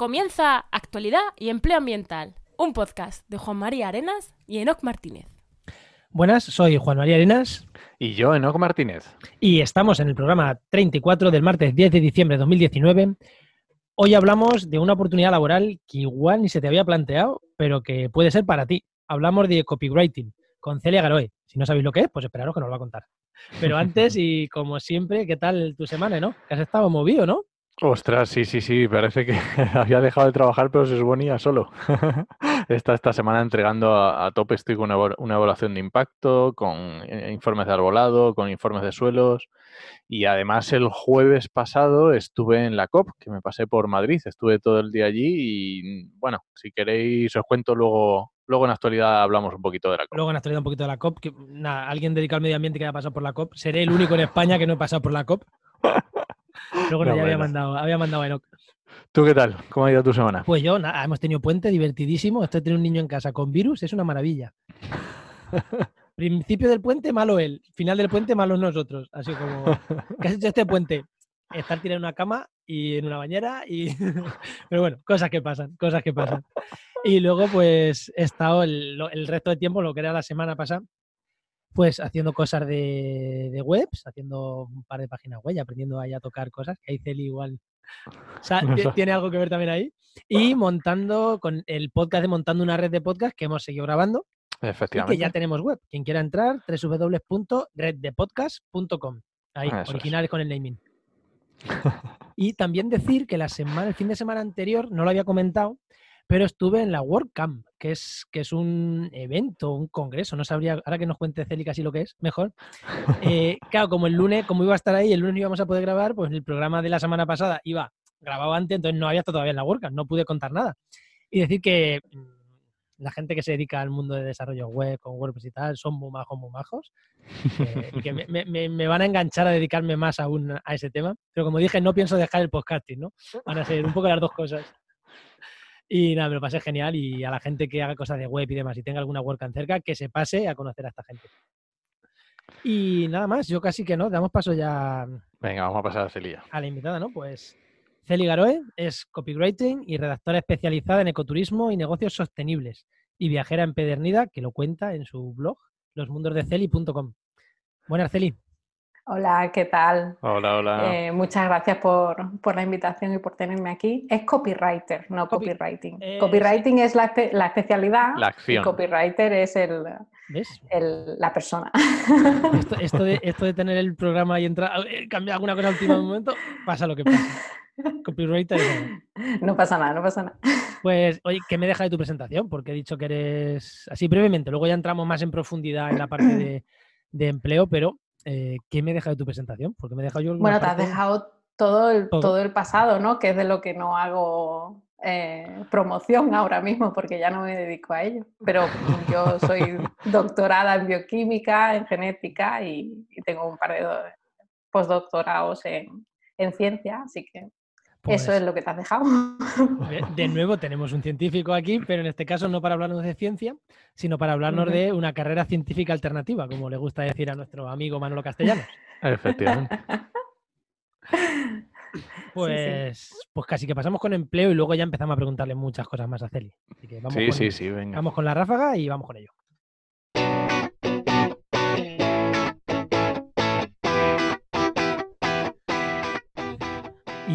Comienza Actualidad y Empleo Ambiental, un podcast de Juan María Arenas y Enoc Martínez. Buenas, soy Juan María Arenas. Y yo, Enoc Martínez. Y estamos en el programa 34 del martes 10 de diciembre de 2019. Hoy hablamos de una oportunidad laboral que igual ni se te había planteado, pero que puede ser para ti. Hablamos de copywriting con Celia Garoe. Si no sabéis lo que es, pues esperaros que nos lo va a contar. Pero antes, y como siempre, ¿qué tal tu semana, no? Que has estado movido, ¿no? Ostras, sí, sí, sí, parece que había dejado de trabajar, pero se suponía solo. Está esta semana entregando a, tope, estoy con una, evaluación de impacto, con eh, informes de arbolado, con informes de suelos. Y además el jueves pasado estuve en la COP, que me pasé por Madrid, estuve todo el día allí y bueno, si queréis os cuento luego, luego en actualidad hablamos un poquito de la COP. Luego en actualidad un poquito de la COP, que nada, alguien dedicado al medio ambiente que haya pasado por la COP, seré el único en España que no he pasado por la COP. Luego no, ya había mandado, había mandado a Enoch. ¿Tú qué tal? ¿Cómo ha ido tu semana? Pues yo, nada, hemos tenido puente divertidísimo. Esto de tener un niño en casa con virus es una maravilla. Principio del puente, malo él. Final del puente, malos nosotros. Así como, ¿qué has hecho este puente? Estar tirado en una cama y en una bañera y... Pero bueno, cosas que pasan, cosas que pasan. Y luego, pues, he estado el, el resto de tiempo, lo que era la semana pasada, pues haciendo cosas de, webs, haciendo un par de páginas web, aprendiendo ahí a tocar cosas, que ahí Celi igual tiene algo que ver también ahí, y montando con el podcast de Montando una red de podcast que hemos seguido grabando. Efectivamente. Y que ya tenemos web. Quien quiera entrar, www.reddepodcast.com. Ahí, originales con el naming. y también decir que la semana, el fin de semana anterior, no lo había comentado, pero estuve en la WordCamp, que es, que es un evento, un congreso, no sabría, ahora que nos cuente Célica si lo que es, mejor. Eh, claro, como el lunes, como iba a estar ahí, el lunes íbamos a poder grabar, pues el programa de la semana pasada iba grabado antes, entonces no había estado todavía en la WordCamp, no pude contar nada. Y decir que mm, la gente que se dedica al mundo de desarrollo web, con WordPress y tal, son muy majos, muy majos. y que me, me, me, van a enganchar a dedicarme más aún a ese tema. Pero como dije, no pienso dejar el podcasting, ¿no? Van a ser un poco las dos cosas. Y nada, me lo pasé genial y a la gente que haga cosas de web y demás y tenga alguna WordCamp cerca, que se pase a conocer a esta gente. Y nada más, yo casi que no, damos paso ya. Venga, vamos a pasar a Celia. A la invitada, ¿no? Pues Celi Garoe es copywriting y redactora especializada en ecoturismo y negocios sostenibles y viajera empedernida que lo cuenta en su blog losmundosdeceli.com. Buenas, Celi. Hola, ¿qué tal? Hola, hola. Eh, muchas gracias por, la invitación y por tenerme aquí. Es copywriter, no copywriting. Copywriting es la, especialidad la acción. y copywriter es el, la persona. Esto, de, esto de tener el programa y entrar, eh, cambiar alguna cosa al último momento, pasa lo que pasa. Copywriter. No pasa nada, no pasa nada. Pues, oye, ¿qué me deja de tu presentación? Porque he dicho que eres así brevemente, luego ya entramos más en profundidad en la parte de, de empleo, pero eh, ¿qué me deja de tu presentación? Porque me he dejado yo Bueno, te has dejado todo el, todo. el pasado, ¿no? Que es de lo que no hago eh, promoción ahora mismo porque ya no me dedico a ello. Pero yo soy doctorada en bioquímica, en genética y, tengo un par de postdoctorados en, en ciencia, así que eso es pues lo que te has dejado. De nuevo, tenemos un científico aquí, pero en este caso no para hablarnos de ciencia, sino para hablarnos de una carrera científica alternativa, como le gusta decir a nuestro amigo Manolo Castellanos. Efectivamente. Pues, pues casi que pasamos con empleo y luego ya empezamos a preguntarle muchas cosas más a Celi. sí, sí, sí, venga. Vamos con la ráfaga y vamos con ello.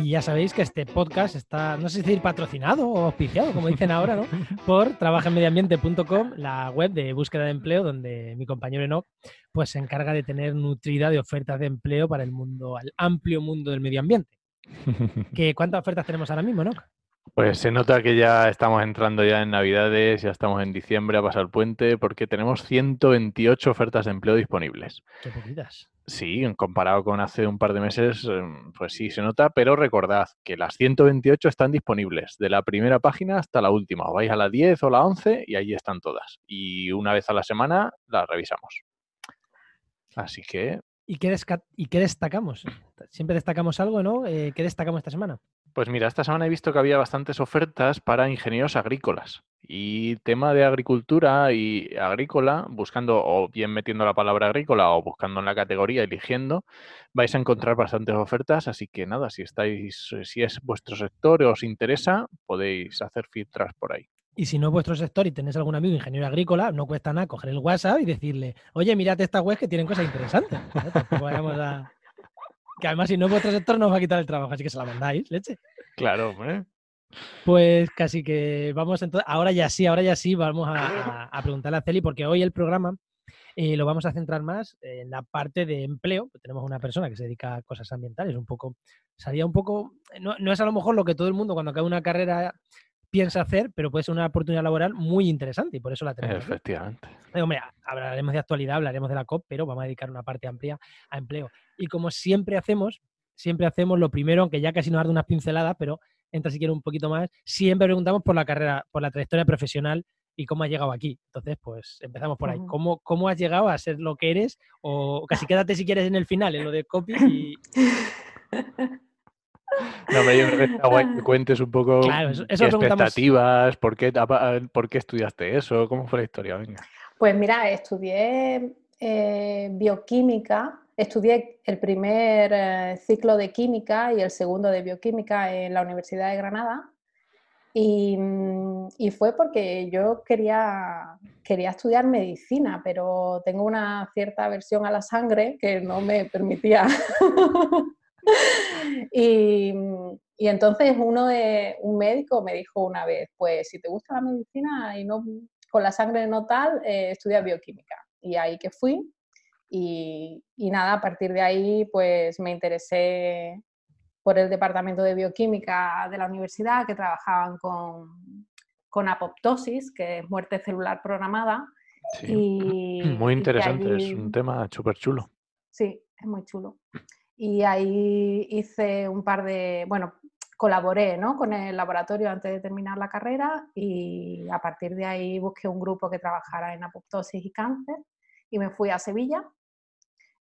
Y ya sabéis que este podcast está, no sé si decir patrocinado o auspiciado, como dicen ahora, ¿no? Por trabajenmediambiente.com, la web de búsqueda de empleo, donde mi compañero Enoch pues, se encarga de tener nutrida de ofertas de empleo para el mundo, al amplio mundo del medio ambiente. ¿Qué, ¿Cuántas ofertas tenemos ahora mismo, Enoch? Pues se nota que ya estamos entrando ya en Navidades, ya estamos en diciembre a pasar el puente, porque tenemos 128 ofertas de empleo disponibles. Qué poquitas. Sí, comparado con hace un par de meses, em, pues sí se nota, pero recordad que las 128 están disponibles, de la primera página hasta la última. Vais a la 10 o la 11 y ahí están todas. Y una vez a la semana las revisamos. Así que... ¿Y qué, ¿Y qué destacamos? Siempre destacamos algo, ¿no? Eh, ¿Qué destacamos esta semana? Pues mira, esta semana he visto que había bastantes ofertas para ingenieros agrícolas Y tema de agricultura y agrícola, buscando o bien metiendo la palabra agrícola o buscando en la categoría, eligiendo, vais a encontrar bastantes ofertas. Así que nada, si estáis, si es vuestro sector o os interesa, podéis hacer filtras por ahí. Y si no es vuestro sector y tenéis algún amigo ingeniero agrícola, no cuesta nada coger el WhatsApp y decirle, oye, mirad esta web que tienen cosas interesantes. Que además, si no es vuestro sector, no os va a quitar el trabajo, así que se la mandáis, leche. Claro. Pues casi que vamos entonces, ahora ya sí, ahora ya sí, vamos a, preguntarle a Celi, porque hoy el programa eh, lo vamos a centrar más en la parte de empleo. Tenemos una persona que se dedica a cosas ambientales, un poco, sería un poco, no, no es a lo mejor lo que todo el mundo cuando acaba una carrera piensa hacer, pero puede ser una oportunidad laboral muy interesante y por eso la tenemos. Efectivamente. Hombre, hablaremos de actualidad, hablaremos de la COP, pero vamos a dedicar una parte amplia a empleo. Y como siempre hacemos, siempre hacemos lo primero, aunque ya casi nos dado unas pinceladas, pero entra si quiere un poquito más, siempre preguntamos por la carrera, por la trayectoria profesional y cómo has llegado aquí. Entonces, pues empezamos por ahí. ¿Cómo, ¿Cómo has llegado a ser lo que eres? O casi quédate si quieres en el final, en lo de copy y... No, me yo que cuentes un poco expectativas, por qué, por qué estudiaste eso, cómo fue la historia. Venga. Pues mira, estudié eh, bioquímica Estudié el primer eh, ciclo de química y el segundo de bioquímica en la Universidad de Granada. Y, mm, fue porque yo quería, quería estudiar medicina, pero tengo una cierta aversión a la sangre que no me permitía. y, y, entonces uno de, un médico me dijo una vez, pues si te gusta la medicina y no con la sangre no tal, eh, estudia bioquímica. Y ahí que fui y, nada, a partir de ahí pues me interesé por el departamento de bioquímica de la universidad que trabajaban con, con apoptosis, que es muerte celular programada. Y, muy interesante, es un tema súper chulo. Sí, es muy chulo. Y ahí hice un par de, bueno, colaboré ¿no? con el laboratorio antes de terminar la carrera y a partir de ahí busqué un grupo que trabajara en apoptosis y cáncer y me fui a Sevilla.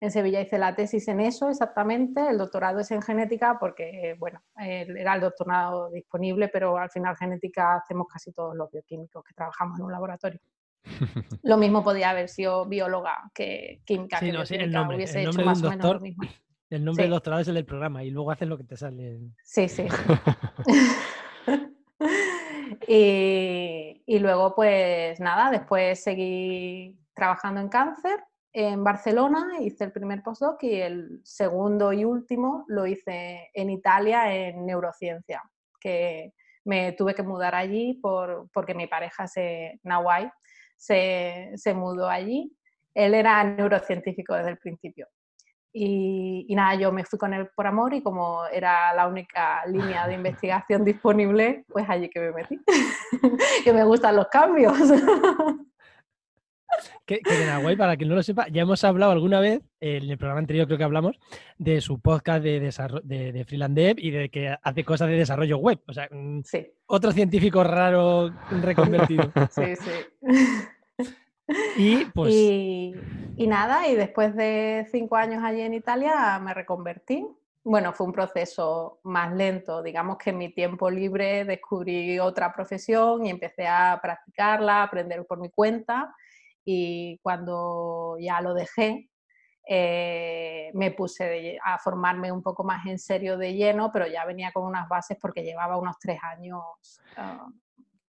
En Sevilla hice la tesis en eso exactamente, el doctorado es en genética porque, bueno, era el doctorado disponible, pero al final genética hacemos casi todos los bioquímicos que trabajamos en un laboratorio. lo mismo podía haber sido bióloga que química, que el nombre, hubiese hecho más o menos lo mismo. El nombre del doctorado es el del programa y luego haces lo que te sale. Sí, sí. y, y, luego, pues nada, después seguí trabajando en cáncer en Barcelona, hice el primer postdoc y el segundo y último lo hice en Italia en neurociencia, que me tuve que mudar allí por, porque mi pareja, se, Nawai, se, se mudó allí. Él era neurocientífico desde el principio. Y, y, nada, yo me fui con él por amor y como era la única línea de investigación disponible, pues allí que me metí. que me gustan los cambios. que, que para quien no lo sepa, ya hemos hablado alguna vez, en el programa anterior creo que hablamos, de su podcast de, de, de Freeland Dev y de que hace cosas de desarrollo web. O sea, mm, otro científico raro reconvertido. Sí, sí. Y pues. Y, y, nada, y después de cinco años allí en Italia me reconvertí. Bueno, fue un proceso más lento. Digamos que en mi tiempo libre descubrí otra profesión y empecé a practicarla, a aprender por mi cuenta y cuando ya lo dejé, eh, me puse a formarme un poco más en serio de lleno, pero ya venía con unas bases porque llevaba unos tres años. Ah,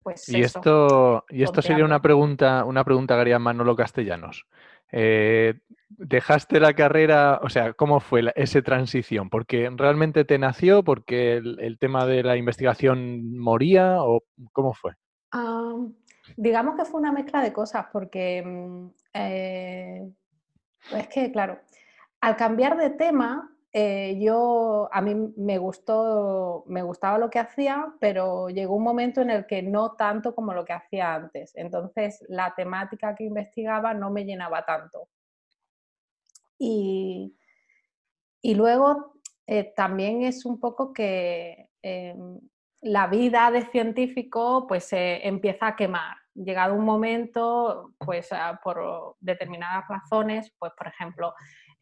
pues y esto, y esto sería una pregunta, una pregunta que haría Manolo Castellanos. Eh, ¿Dejaste la carrera? O sea, ¿cómo fue esa transición? ¿Porque realmente te nació? ¿Porque el, tema de la investigación moría? ¿O cómo fue? Digamos que fue una mezcla de cosas, porque mm, eh, es que, claro, al cambiar de tema, eh, yo a mí me gustó, me gustaba lo que hacía, pero llegó un momento en el que no tanto como lo que hacía antes. Entonces, la temática que investigaba no me llenaba tanto. Y, luego eh, también es un poco que em, la vida de científico pues empieza a quemar. Llegado un momento, pues por determinadas razones, pues por ejemplo,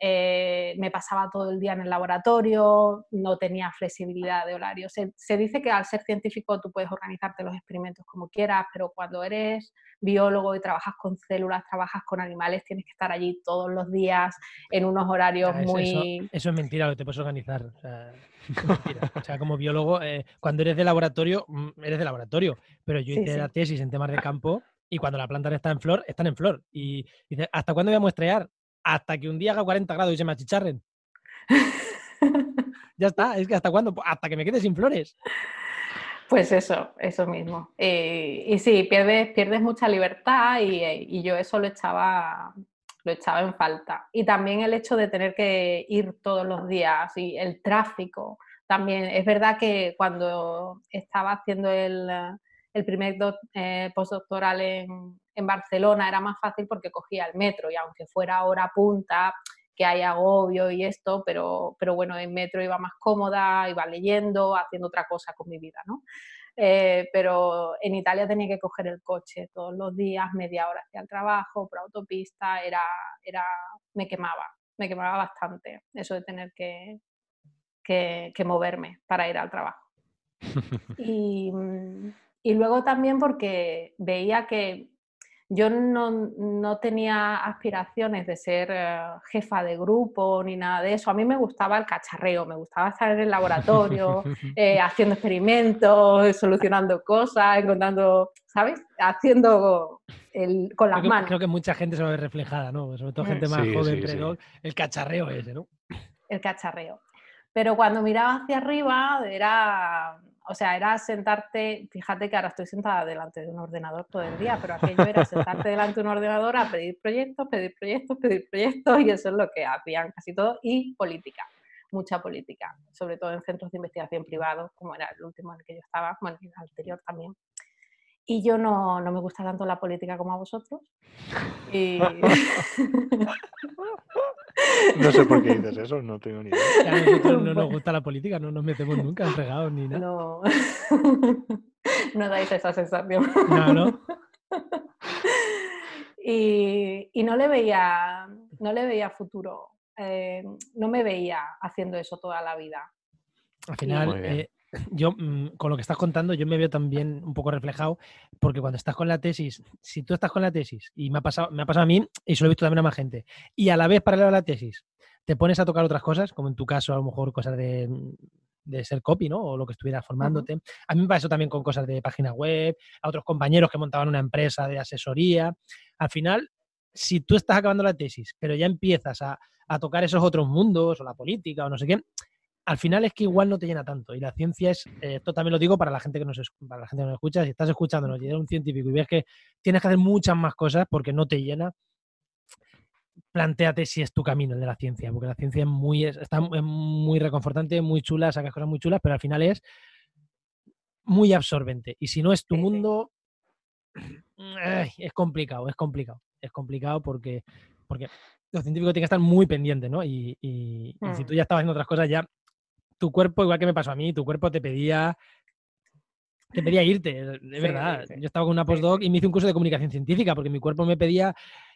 eh, me pasaba todo el día en el laboratorio, no tenía flexibilidad de horario. Se, dice que al ser científico tú puedes organizarte los experimentos como quieras, pero cuando eres biólogo y trabajas con células, trabajas con animales, tienes que estar allí todos los días en unos horarios muy... Eso, es mentira, lo que te puedes organizar. O sea, como biólogo, eh, cuando eres de laboratorio, mm, eres de laboratorio, pero yo hice la tesis en temas de campo y cuando la planta está en flor, están en flor. Y dices, ¿hasta cuándo voy a muestrear? Hasta que un día haga 40 grados y se me achicharren. ya está, es que hasta cuándo, pues hasta que me quede sin flores. Pues eso, eso mismo. Eh, y sí, pierdes, pierdes mucha libertad y, yo eso lo echaba, lo echaba en falta. Y también el hecho de tener que ir todos los días y el tráfico. También es verdad que cuando estaba haciendo el, el primer eh, postdoctoral en, en Barcelona era más fácil porque cogía el metro y aunque fuera hora punta, que hay agobio y esto, pero, pero bueno, en metro iba más cómoda, iba leyendo, haciendo otra cosa con mi vida, ¿no? Eh, pero en Italia tenía que coger el coche todos los días, media hora hacia el trabajo, por autopista, era, era, me quemaba, me quemaba bastante eso de tener que, que, que moverme para ir al trabajo. y, y luego también porque veía que yo no, tenía aspiraciones de ser eh, jefa de grupo ni nada de eso. A mí me gustaba el cacharreo, me gustaba estar en el laboratorio, eh, haciendo experimentos, solucionando cosas, encontrando, ¿sabes? Haciendo el, con las manos. Creo que mucha gente se va a ver reflejada, ¿no? Sobre todo gente más joven, pero el cacharreo ese, ¿no? El cacharreo. Pero cuando miraba hacia arriba era o sea, era sentarte, fíjate que ahora estoy sentada delante de un ordenador todo el día, pero aquello era sentarte delante de un ordenador a pedir proyectos, pedir proyectos, pedir proyectos, y eso es lo que hacían casi todo, y política, mucha política, sobre todo en centros de investigación privados, como era el último en el que yo estaba, bueno, el anterior también. Y yo no, no me gusta tanto la política como a vosotros. Y... No sé por qué dices eso, no tengo ni idea. a nosotros no nos gusta la política, no nos metemos nunca en regados ni nada. No, no dais esa sensación. No, no. Y, y no le veía, no le veía futuro. Eh, no me veía haciendo eso toda la vida. Al final, yo mm, con lo que estás contando, yo me veo también un poco reflejado, porque cuando estás con la tesis, si tú estás con la tesis, y me ha pasado, me ha pasado a mí, y se lo he visto también a más gente, y a la vez paralelo a la tesis, te pones a tocar otras cosas, como en tu caso, a lo mejor cosas de, de ser copy, ¿no? O lo que estuvieras formándote. A mí me pasó también con cosas de página web, a otros compañeros que montaban una empresa de asesoría. Al final, si tú estás acabando la tesis, pero ya empiezas a, a tocar esos otros mundos, o la política, o no sé qué, al final es que igual no te llena tanto. Y la ciencia es, eh, esto también lo digo para la gente que nos, para la gente que nos escucha, si estás escuchándonos y eres un científico y ves que tienes que hacer muchas más cosas porque no te llena, planteate si es tu camino el de la ciencia, porque la ciencia es muy, está muy reconfortante, muy chula, sacas cosas muy chulas, pero al final es muy absorbente. Y si no es tu mundo, es complicado, es complicado. Es complicado porque, porque los científicos tienen que estar muy pendientes, ¿no? Y, y si mm. tú ya estabas haciendo otras cosas, ya tu cuerpo, igual que me pasó a mí, tu cuerpo te pedía te pedía irte, de verdad. Yo estaba con una postdoc y me hice un curso de comunicación científica porque mi cuerpo me pedía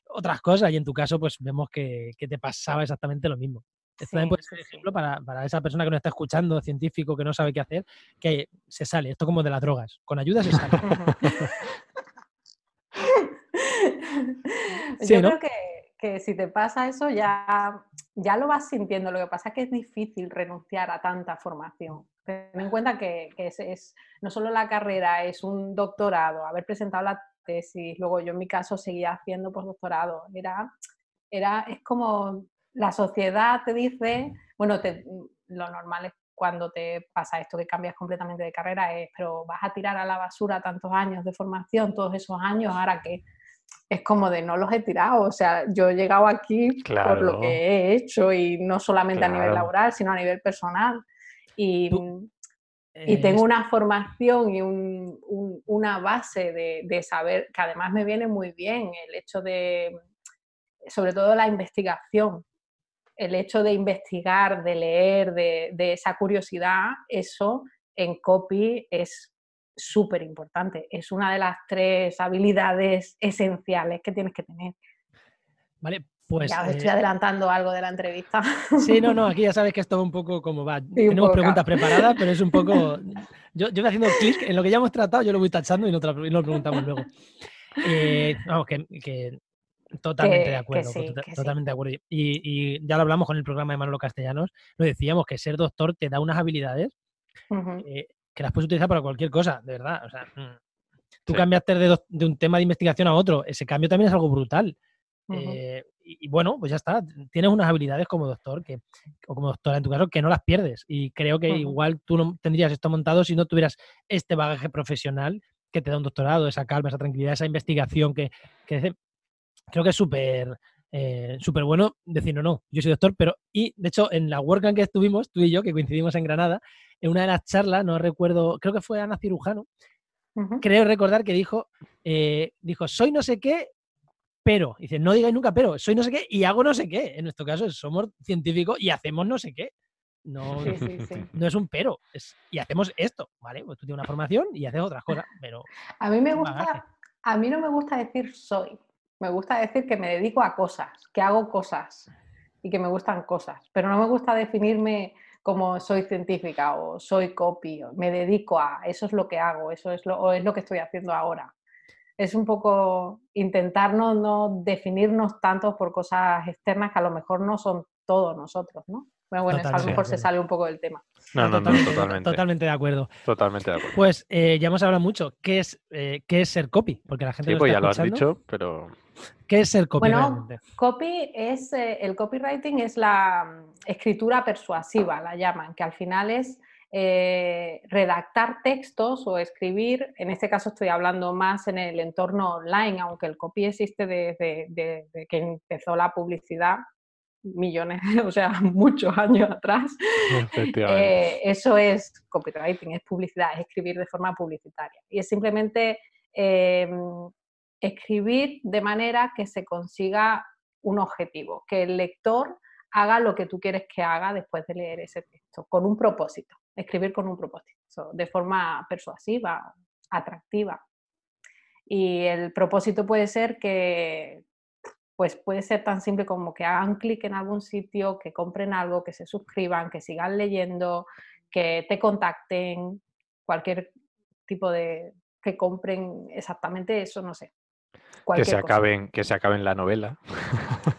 otras cosas y en tu caso pues vemos que, te pasaba exactamente lo mismo. Esto también puede ser ejemplo para, esa persona que no está escuchando, científico, que no sabe qué hacer, que se sale. Esto como de las drogas. Con ayuda se sale. Yo creo que que si te pasa eso ya, ya lo vas sintiendo. Lo que pasa es que es difícil renunciar a tanta formación. Ten en cuenta que, es, no solo la carrera, es un doctorado, haber presentado la tesis, luego yo en mi caso seguía haciendo postdoctorado. Era, era, es como la sociedad te dice, bueno, lo normal es cuando te pasa esto que cambias completamente de carrera es, pero vas a tirar a la basura tantos años de formación, todos esos años, ahora que es como de no los he tirado, o sea, yo he llegado aquí por lo que he hecho y no solamente a nivel laboral, sino a nivel personal. Y, y tengo una formación y un, una base de, de, saber, que además me viene muy bien, el hecho de, sobre todo la investigación, el hecho de investigar, de leer, de, de esa curiosidad, eso en copy es súper importante. Es una de las tres habilidades esenciales que tienes que tener. Vale, Pues, ya os estoy eh, adelantando algo de la entrevista. Sí, no, no, aquí ya sabes que esto un poco como va. Tenemos preguntas preparadas, pero es un poco. Yo, yo voy haciendo clic en lo que ya hemos tratado, yo lo voy tachando y no, lo preguntamos luego. Eh, vamos, que, totalmente de acuerdo. totalmente de acuerdo. Y, ya lo hablamos con el programa de Manolo Castellanos, lo decíamos que ser doctor te da unas habilidades que las puedes utilizar para cualquier cosa, de verdad. O sea, mm, tú cambiaste de, de, un tema de investigación a otro, ese cambio también es algo brutal. Eh, y, bueno, pues ya está. Tienes unas habilidades como doctor, que, o como doctora en tu caso, que no las pierdes. Y creo que igual tú no tendrías esto montado si no tuvieras este bagaje profesional que te da un doctorado, esa calma, esa tranquilidad, esa investigación que, que creo que es súper eh, súper bueno decir, no, no, yo soy doctor, pero y de hecho en la WordCamp que estuvimos, tú y yo, que coincidimos en Granada, en una de las charlas, no recuerdo, creo que fue Ana Cirujano, creo recordar que dijo, eh, dijo, soy no sé qué, pero, dice, no digáis nunca pero, soy no sé qué y hago no sé qué. En nuestro caso somos científicos y hacemos no sé qué. No, no es un pero, y hacemos esto, ¿vale? Pues tú tienes una formación y haces otras cosas, pero... A mí me gusta, a mí no me gusta decir soy, me gusta decir que me dedico a cosas, que hago cosas y que me gustan cosas, pero no me gusta definirme como soy científica o soy copy, me dedico a, eso es lo que hago, eso es lo, o es lo que estoy haciendo ahora es un poco intentar no, definirnos tanto por cosas externas que a lo mejor no son todos nosotros, ¿no? Bueno, bueno, a lo mejor se sale un poco del tema. No, no, totalmente, no, totalmente. Totalmente de acuerdo. Totalmente de acuerdo. Pues eh, ya hemos hablado mucho. ¿Qué es, eh, ¿qué es ser copy? Porque la gente sí, pues ya lo has dicho, pero... ¿Qué es ser copy? Bueno, copy es, eh, el copywriting es la mm, escritura persuasiva, la llaman, que al final es eh, redactar textos o escribir, en este caso estoy hablando más en el entorno online, aunque el copy existe desde, que empezó la publicidad millones, o sea, muchos años atrás. Eh, eso es copywriting, es publicidad, es escribir de forma publicitaria. Y es simplemente em, escribir de manera que se consiga un objetivo, que el lector haga lo que tú quieres que haga después de leer ese texto, con un propósito escribir con un propósito, de forma persuasiva, atractiva. Y el propósito puede ser que, pues puede ser tan simple como que hagan clic en algún sitio, que compren algo, que se suscriban, que sigan leyendo, que te contacten, cualquier tipo de que compren exactamente eso, no sé. Que se, acaben, que se acaben la novela.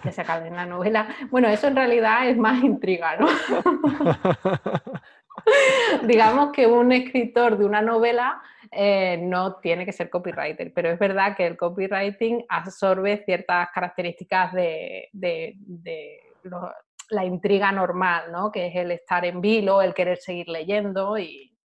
Que se acaben la novela. Bueno, eso en realidad es más intriga, ¿no? Digamos que un escritor de una novela eh, no tiene que ser copywriter, pero es verdad que el copywriting absorbe ciertas características de, la intriga normal, ¿no? que es el estar en vilo, el querer seguir leyendo y,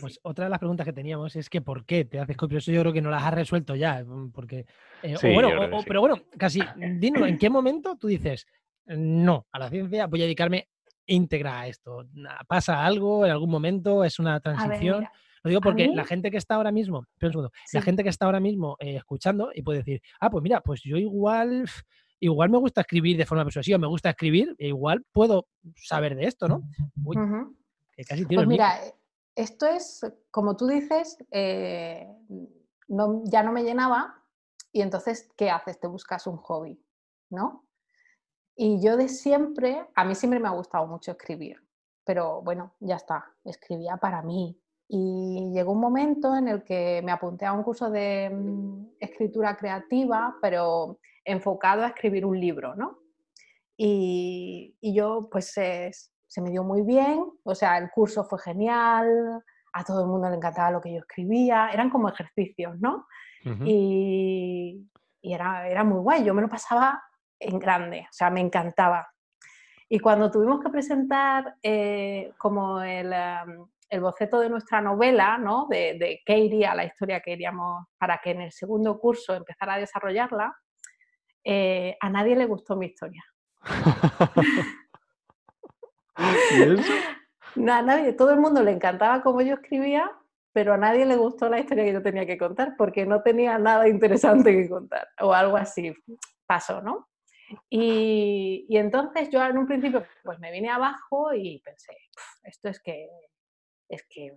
pues otra de las preguntas que teníamos es que ¿por qué te haces copy? Eso yo creo que no las has resuelto ya, mm, porque... Eh, bueno, pero bueno, casi, dinos, ¿en qué momento tú dices, no, a la ciencia voy a dedicarme íntegra a esto? ¿Pasa algo en algún momento? ¿Es una transición? Lo digo porque la gente que está ahora mismo, la gente que está ahora mismo eh, escuchando y puede decir, ah, pues mira, pues yo igual, igual me gusta escribir de forma persuasiva, me gusta escribir, e igual puedo saber de esto, ¿no? Uy, casi pues mira, esto es, como tú dices, eh, no, ya no me llenaba y entonces, ¿qué haces? Te buscas un hobby, ¿no? Y yo de siempre, a mí siempre me ha gustado mucho escribir, pero bueno, ya está, escribía para mí. Y llegó un momento en el que me apunté a un curso de mm, escritura creativa, pero enfocado a escribir un libro, ¿no? Y, yo, pues se me dio muy bien, o sea, el curso fue genial, a todo el mundo le encantaba lo que yo escribía, eran como ejercicios, ¿no? Y, y era, era muy guay, yo me lo pasaba en grande, o sea, me encantaba. Y cuando tuvimos que presentar eh, como el, el, boceto de nuestra novela, ¿no? De, de, qué iría la historia que queríamos para que en el segundo curso empezara a desarrollarla, eh, a nadie le gustó mi historia. A nadie, todo el mundo le encantaba como yo escribía, pero a nadie le gustó la historia que yo tenía que contar porque no tenía nada interesante que contar o algo así pasó, ¿no? Y, entonces yo en un principio pues me vine abajo y pensé, esto es que, es que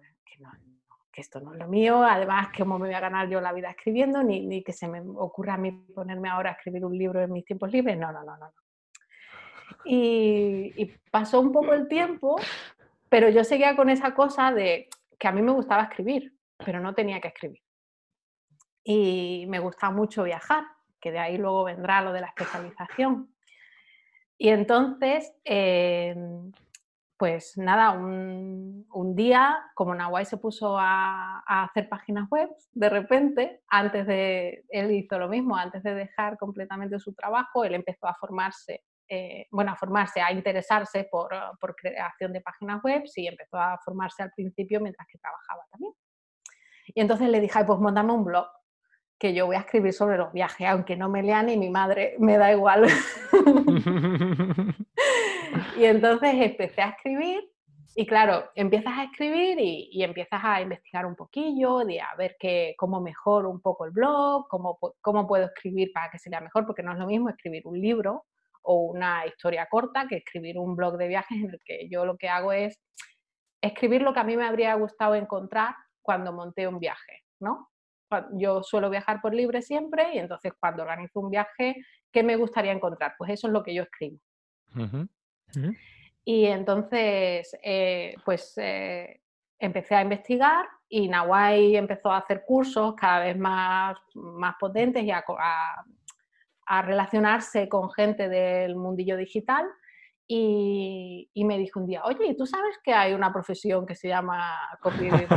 esto no es lo mío, además, ¿cómo me voy a ganar yo la vida escribiendo? Ni, ni que se me ocurra a mí ponerme ahora a escribir un libro en mis tiempos libres. No, no, no, no. Y, pasó un poco el tiempo, pero yo seguía con esa cosa de que a mí me gustaba escribir, pero no tenía que escribir. Y me gustaba mucho viajar, que de ahí luego vendrá lo de la especialización. Y entonces, em, pues nada, un, día, como Nahuay se puso a, hacer páginas web, de repente, antes de, él hizo lo mismo, antes de dejar completamente su trabajo, él empezó a formarse, eh, bueno, a formarse, a interesarse por, por, creación de páginas web y empezó a formarse al principio mientras que trabajaba también. Y entonces le dije, pues montame un blog que yo voy a escribir sobre los viajes, aunque no me lea ni mi madre, me da igual. y entonces empecé a escribir y claro, empiezas a escribir y, empiezas a investigar un poquillo, de a ver qué, cómo mejoro un poco el blog, cómo, cómo puedo escribir para que sea mejor, porque no es lo mismo escribir un libro o una historia corta que escribir un blog de viajes en el que yo lo que hago es escribir lo que a mí me habría gustado encontrar cuando monté un viaje, ¿no? yo suelo viajar por libre siempre y entonces cuando organizo un viaje, ¿qué me gustaría encontrar? Pues eso es lo que yo escribo. Y entonces, eh, pues eh, empecé a investigar y Nawai empezó a hacer cursos cada vez más, más potentes y a, a, relacionarse con gente del mundillo digital. Y, y, me dijo un día, oye, ¿tú sabes que hay una profesión que se llama copywriting?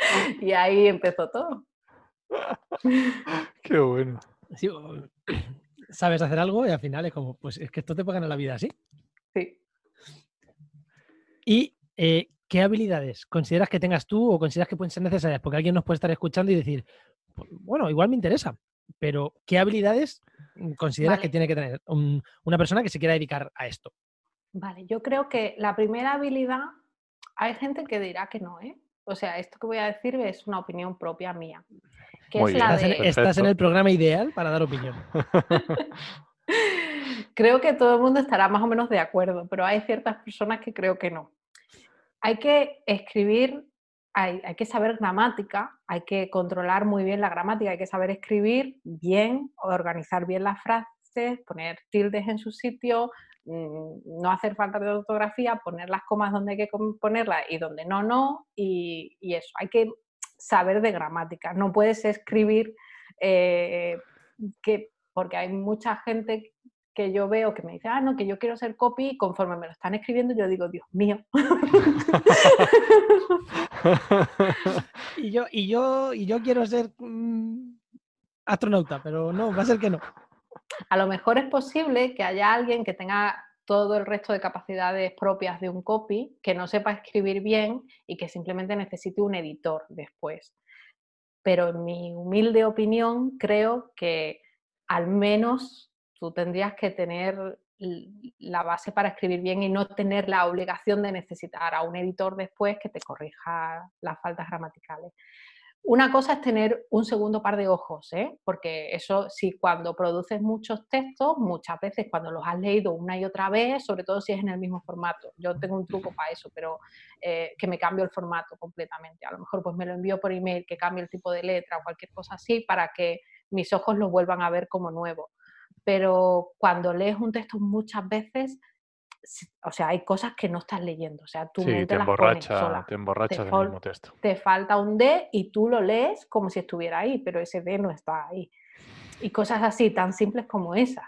y ahí empezó todo. Qué bueno. sabes hacer algo y al final es como, pues es que esto te puede ganar la vida así. Sí. ¿Y eh, qué habilidades consideras que tengas tú o consideras que pueden ser necesarias? Porque alguien nos puede estar escuchando y decir, pues, bueno, igual me interesa, pero ¿qué habilidades consideras que tiene que tener una persona que se quiera dedicar a esto? Vale, yo creo que la primera habilidad, hay gente que dirá que no, ¿eh? O sea, esto que voy a decir es una opinión propia mía. estás, en, el programa ideal para dar opinión. creo que todo el mundo estará más o menos de acuerdo, pero hay ciertas personas que creo que no. Hay que escribir, hay, hay, que saber gramática, hay que controlar muy bien la gramática, hay que saber escribir bien, organizar bien las frases, poner tildes en su sitio, Mm, no hacer falta de ortografía, poner las comas donde hay que ponerlas y donde no, no, y, eso, hay que saber de gramática, no puedes escribir eh, que, porque hay mucha gente que yo veo que me dice, ah, no, que yo quiero ser copy, y conforme me lo están escribiendo, yo digo, Dios mío. y, yo, y, yo, y yo quiero ser mm, astronauta, pero no, va a ser que no a lo mejor es posible que haya alguien que tenga todo el resto de capacidades propias de un copy, que no sepa escribir bien y que simplemente necesite un editor después. Pero en mi humilde opinión, creo que al menos tú tendrías que tener la base para escribir bien y no tener la obligación de necesitar a un editor después que te corrija las faltas gramaticales. Una cosa es tener un segundo par de ojos, ¿eh? porque eso si cuando produces muchos textos, muchas veces cuando los has leído una y otra vez, sobre todo si es en el mismo formato, yo tengo un truco para eso, pero eh, que me cambio el formato completamente. A lo mejor pues me lo envío por email, que cambie el tipo de letra o cualquier cosa así para que mis ojos lo vuelvan a ver como nuevo. Pero cuando lees un texto muchas veces, o sea, hay cosas que no estás leyendo, o sea, tú te, las emborracha, te emborrachas del mismo texto. Te falta un D y tú lo lees como si estuviera ahí, pero ese D no está ahí. Y cosas así, tan simples como esas.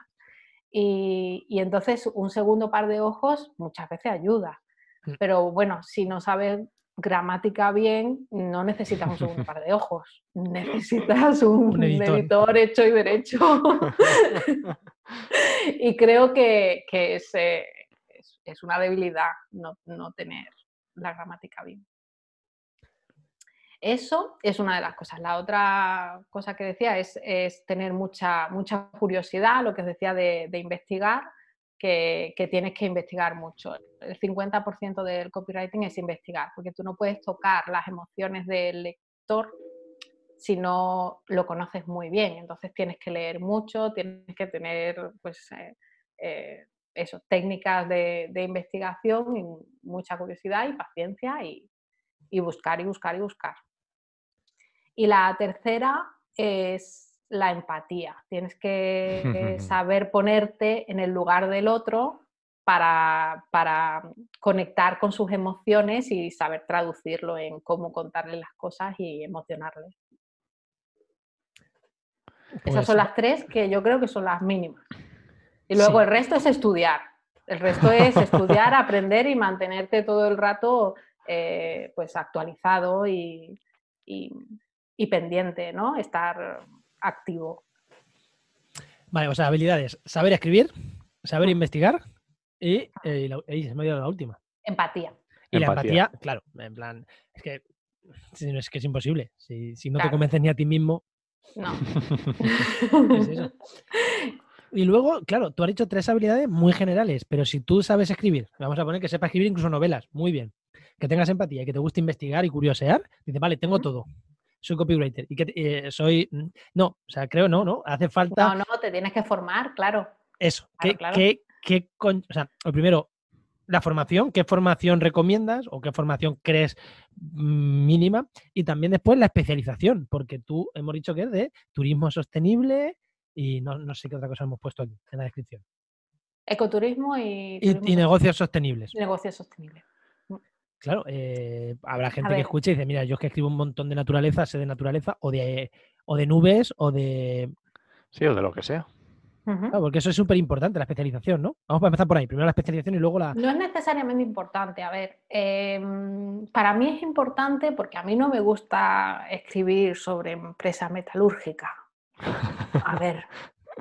Y, y entonces un segundo par de ojos muchas veces ayuda. Mm. Pero bueno, si no sabes gramática bien, no necesitas un segundo par de ojos, necesitas un, editor. hecho y derecho. y creo que, que ese, es una debilidad no, tener la gramática bien. Eso es una de las cosas. La otra cosa que decía es, tener mucha, mucha curiosidad, lo que os decía de, investigar, que, tienes que investigar mucho. El 50% del copywriting es investigar, porque tú no puedes tocar las emociones del lector si no lo conoces muy bien. Entonces tienes que leer mucho, tienes que tener pues, eh, eh, técnicas de, investigación y mucha curiosidad y paciencia y buscar y buscar y buscar. Y la tercera es la empatía. Tienes que saber ponerte en el lugar del otro para, conectar con sus emociones y saber traducirlo en cómo contarle las cosas y emocionarle. Esas Pues son las tres que yo creo que son las mínimas. Y luego Sí. el resto es estudiar. El resto es estudiar, aprender y mantenerte todo el rato eh, pues actualizado y, y- y pendiente, ¿no? Estar activo. Vale, o sea, habilidades. Saber escribir, saber Mm. investigar y, eh, y la, y se me ha olvidado la última. Empatía. Y la Empatía. empatía, claro, en plan, es que, es, que es imposible. Si, si no te convences ni a ti mismo, No. es eso. Y luego, claro, tú has dicho tres habilidades muy generales, pero si tú sabes escribir, vamos a poner que sepas escribir incluso novelas, muy bien, que tengas empatía y que te guste investigar y curiosear, dices, vale, tengo todo. Soy copywriter y que eh, soy. mm, No, o sea, creo no, ¿no? Hace falta No, no, te tienes que formar, claro. eso. claro, ¿Qué, claro. qué con- o sea, lo primero, la formación, ¿qué formación recomiendas o qué formación crees mm, mínima? Y también después la especialización, porque tú hemos dicho que es de turismo sostenible y no, no sé qué otra cosa hemos puesto aquí en la descripción. Ecoturismo y, Y, turismo y negocios sostenibles. sostenible. negocios sostenibles. Claro, eh, habrá gente que escuche y dice, mira, yo es que escribo un montón de naturaleza, sé de naturaleza, o de, o de nubes, o de... Sí, o de lo que sea. Claro, porque eso es súper importante, la especialización, ¿no? Vamos a empezar por ahí. Primero la especialización y luego la... No es necesariamente importante. A ver, em, para mí es importante porque a mí no me gusta escribir sobre empresa metalúrgica. A ver,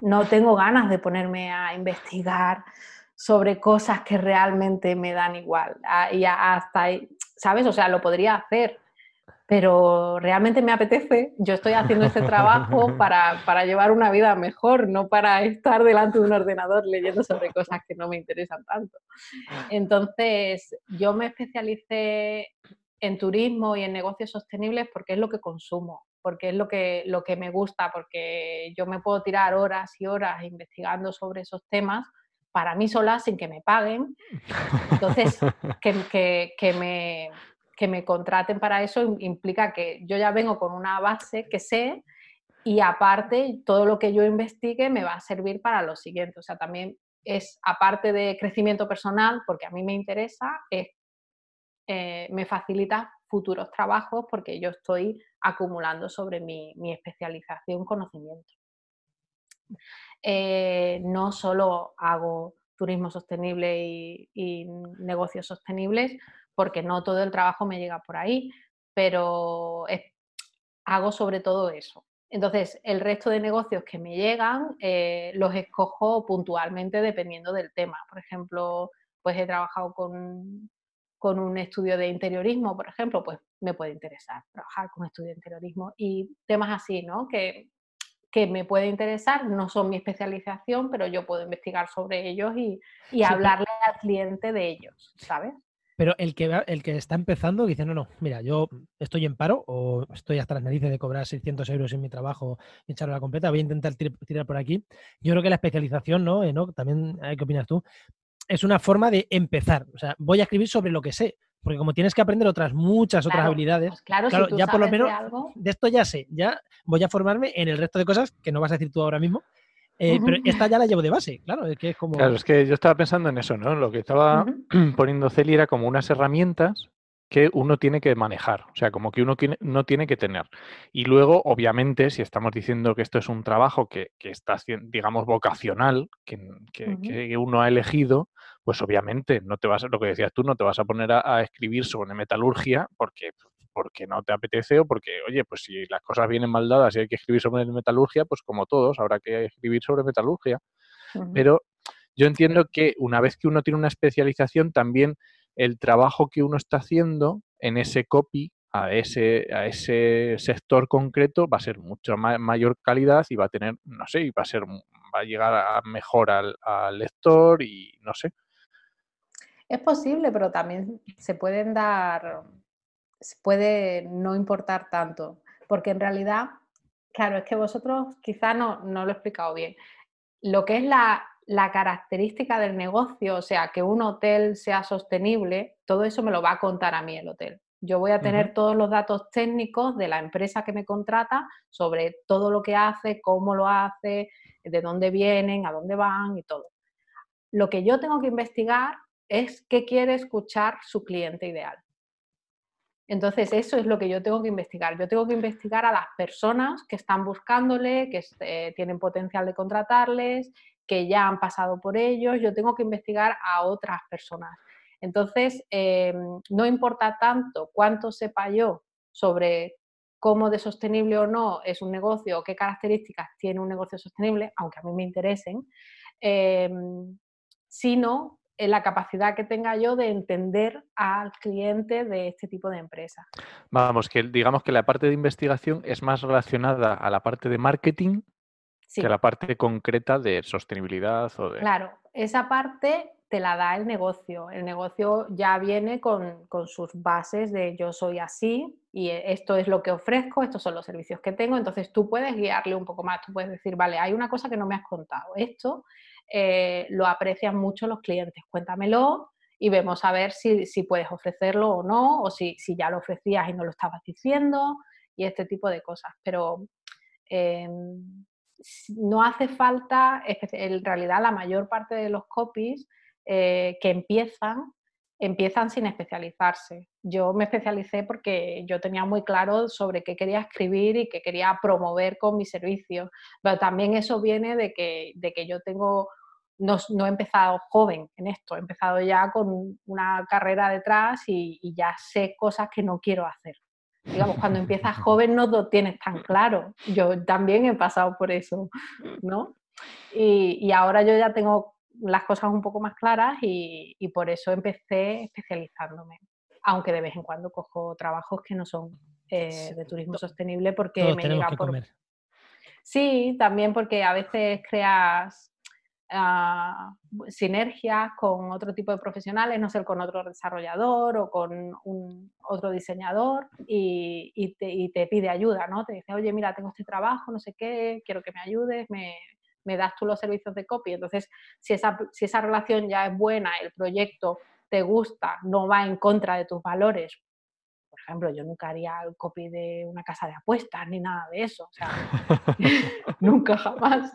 no tengo ganas de ponerme a investigar sobre cosas que realmente me dan igual. Ah, Y hasta ¿sabes? O sea, lo podría hacer, pero realmente me apetece. Yo estoy haciendo este trabajo para, para llevar una vida mejor, no para estar delante de un ordenador leyendo sobre cosas que no me interesan tanto. Entonces, yo me especialicé en turismo y en negocios sostenibles porque es lo que consumo, porque es lo que, lo que me gusta, porque yo me puedo tirar horas y horas investigando sobre esos temas para mí sola sin que me paguen. Entonces, que, que- que me, que me contraten para eso implica que yo ya vengo con una base que sé y aparte todo lo que yo investigue me va a servir para lo siguiente. O sea, también es aparte de crecimiento personal, porque a mí me interesa, es, eh, me facilita futuros trabajos porque yo estoy acumulando sobre mi, mi especialización conocimiento. Eh, no solo hago turismo sostenible y, negocios sostenibles, porque no todo el trabajo me llega por ahí, pero hago sobre todo eso. Entonces, el resto de negocios que me llegan eh, los escojo puntualmente dependiendo del tema. Por ejemplo, pues he trabajado con, con un estudio de interiorismo, por ejemplo, pues me puede interesar trabajar con un estudio de interiorismo y temas así, ¿no? Que, que me puede interesar, no son mi especialización, pero yo puedo investigar sobre ellos y, y hablarle al cliente de ellos, ¿sabes? Pero el que, va- el que está empezando dice, no, no, mira, yo estoy en paro o estoy hasta las narices de cobrar 600 euros en mi trabajo y echarlo a la completa, voy a intentar tir- tirar por aquí. Yo creo que la especialización, ¿no? Enoch? También, eh, ¿qué opinas tú? Es una forma de empezar. O sea, voy a escribir sobre lo que sé, porque como tienes que aprender otras muchas otras Claro, habilidades, Pues claro, claro, si tú ya por lo de menos algo, de esto ya sé, ya voy a formarme en el resto de cosas que no vas a decir tú ahora mismo, eh, pero esta ya la llevo de base, claro, es que es como... Claro, es que yo estaba pensando en eso, ¿no? Lo que estaba poniendo Celi era como unas herramientas que uno tiene que manejar, o sea, como que uno no tiene que tener. Y luego, obviamente, si estamos diciendo que esto es un trabajo que, que está, digamos, vocacional, que, que- uno ha elegido, pues obviamente no te vas, a- lo que decías tú, no te vas a poner a, a escribir sobre metalurgia porque, porque no te apetece o porque, oye, pues si las cosas vienen mal dadas y hay que escribir sobre metalurgia, pues como todos, habrá que escribir sobre metalurgia. Pero yo entiendo que una vez que uno tiene una especialización, también el trabajo que uno está haciendo en ese copy, a ese, a ese sector concreto, va a ser mucho ma- mayor calidad y va a tener, no sé, y va a ser, va a llegar a mejor al, al lector y no sé. Es posible, pero también se pueden dar, se puede no importar tanto, porque en realidad, claro, es que vosotros quizá no, no lo he explicado bien. Lo que es la, la característica del negocio, o sea, que un hotel sea sostenible, todo eso me lo va a contar a mí el hotel. Yo voy a tener todos los datos técnicos de la empresa que me contrata sobre todo lo que hace, cómo lo hace, de dónde vienen, a dónde van y todo. Lo que yo tengo que investigar es qué quiere escuchar su cliente ideal. Entonces, eso es lo que yo tengo que investigar. Yo tengo que investigar a las personas que están buscándole, que eh, tienen potencial de contratarles, que ya han pasado por ellos. Yo tengo que investigar a otras personas. Entonces, em, no importa tanto cuánto sepa yo sobre cómo de sostenible o no es un negocio o qué características tiene un negocio sostenible, aunque a mí me interesen, em, sino la capacidad que tenga yo de entender al cliente de este tipo de empresa. Vamos, que digamos que la parte de investigación es más relacionada a la parte de marketing que la parte concreta de sostenibilidad o de... Claro, esa parte te la da el negocio. El negocio ya viene con, con, sus bases de yo soy así y esto es lo que ofrezco, estos son los servicios que tengo. Entonces tú puedes guiarle un poco más, tú puedes decir, vale, hay una cosa que no me has contado. Esto eh, lo aprecian mucho los clientes. Cuéntamelo y vemos a ver si, puedes ofrecerlo o no, o si, ya lo ofrecías y no lo estabas diciendo, y este tipo de cosas. Pero em, no hace falta, en realidad la mayor parte de los copies eh, que empiezan, empiezan sin especializarse. Yo me especialicé porque yo tenía muy claro sobre qué quería escribir y qué quería promover con mis servicios, pero también eso viene de que, de que yo tengo no, he empezado joven en esto, he empezado ya con una carrera detrás y, ya sé cosas que no quiero hacer. Digamos, cuando empiezas joven no lo tienes tan claro. Yo también he pasado por eso, ¿no? Y, ahora yo ya tengo las cosas un poco más claras y, por eso empecé especializándome. Aunque de vez en cuando cojo trabajos que no son eh, de turismo sostenible porque me llega por... Comer. Sí, también porque a veces creas uh, sinergias con otro tipo de profesionales, no sé, con otro desarrollador o con un, otro diseñador y, te, pide ayuda, ¿no? Te dice, oye, mira, tengo este trabajo, no sé qué, quiero que me ayudes, me, das tú los servicios de copy. Entonces, si esa, si esa relación ya es buena, el proyecto te gusta, no va en contra de tus valores, ejemplo, yo nunca haría el copy de una casa de apuestas ni nada de eso, o sea, nunca jamás.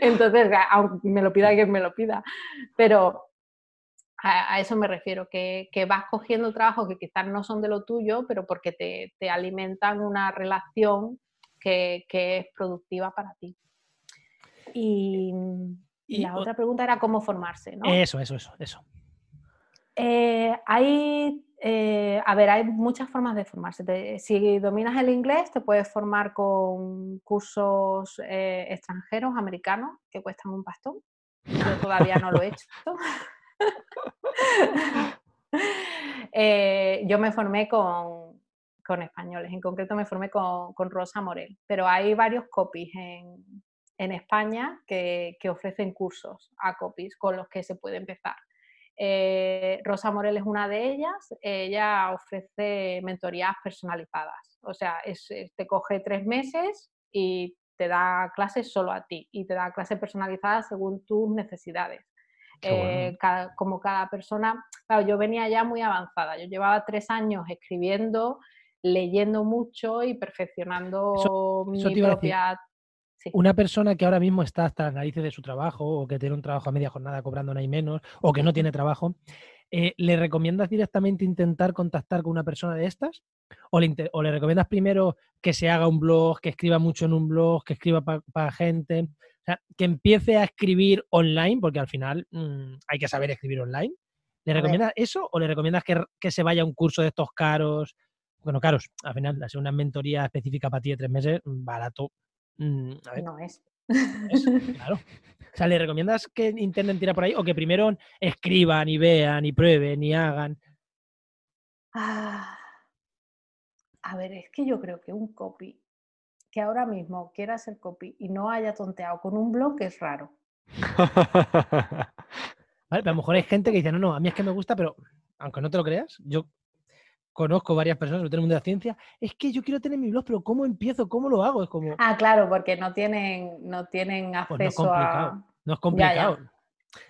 Entonces, aunque me lo pida quien me lo pida, pero a, eso me refiero, que, vas cogiendo trabajos que quizás no son de lo tuyo, pero porque te, alimentan una relación que, es productiva para ti. Y, la otra pregunta era cómo formarse, ¿no? Eso, eso, eso, eso. Eh, hay eh, a ver, hay muchas formas de formarse. si dominas el inglés, te puedes formar con cursos eh, extranjeros, americanos, que cuestan un pastón. Yo todavía no lo he hecho. Yo me formé con, españoles, en concreto me formé con, Rosa Morel, pero hay varios copies en, España que, que ofrecen cursos a copies con los que se puede empezar. Eh, Rosa Morel es una de ellas. Ella ofrece mentorías personalizadas. O sea, te coge tres meses y te da clases solo a ti y te da clases personalizadas según tus necesidades. Eh, como cada persona, claro, yo venía ya muy avanzada. Yo llevaba tres años escribiendo, leyendo mucho y perfeccionando mi propia una persona que ahora mismo está hasta las narices de su trabajo o que tiene un trabajo a media jornada cobrando nada y menos o que no tiene trabajo, eh, ¿le recomiendas directamente intentar contactar con una persona de estas? ¿O le, o le recomiendas primero que se haga un blog, que escriba mucho en un blog, que escriba para gente? O sea, que empiece a escribir online, porque al final mm, hay que saber escribir online. ¿Le recomiendas eso o le recomiendas que, que, se vaya a un curso de estos caros? Bueno, caros, al final, hacer una mentoría específica para ti de tres meses, barato, Mm, no es. claro. O sea, ¿le recomiendas que intenten tirar por ahí o que primero escriban y vean y prueben y hagan? Ah, a ver, es que yo creo que un copy que ahora mismo quiera hacer copy y no haya tonteado con un blog es raro. a lo mejor hay gente que dice, no, no, a mí es que me gusta, pero aunque no te lo creas, yo conozco varias personas del mundo de la ciencia, es que yo quiero tener mi blog, pero ¿cómo empiezo? ¿Cómo lo hago? Es como... Ah, claro, porque no tienen, no tienen pues acceso a... No es complicado.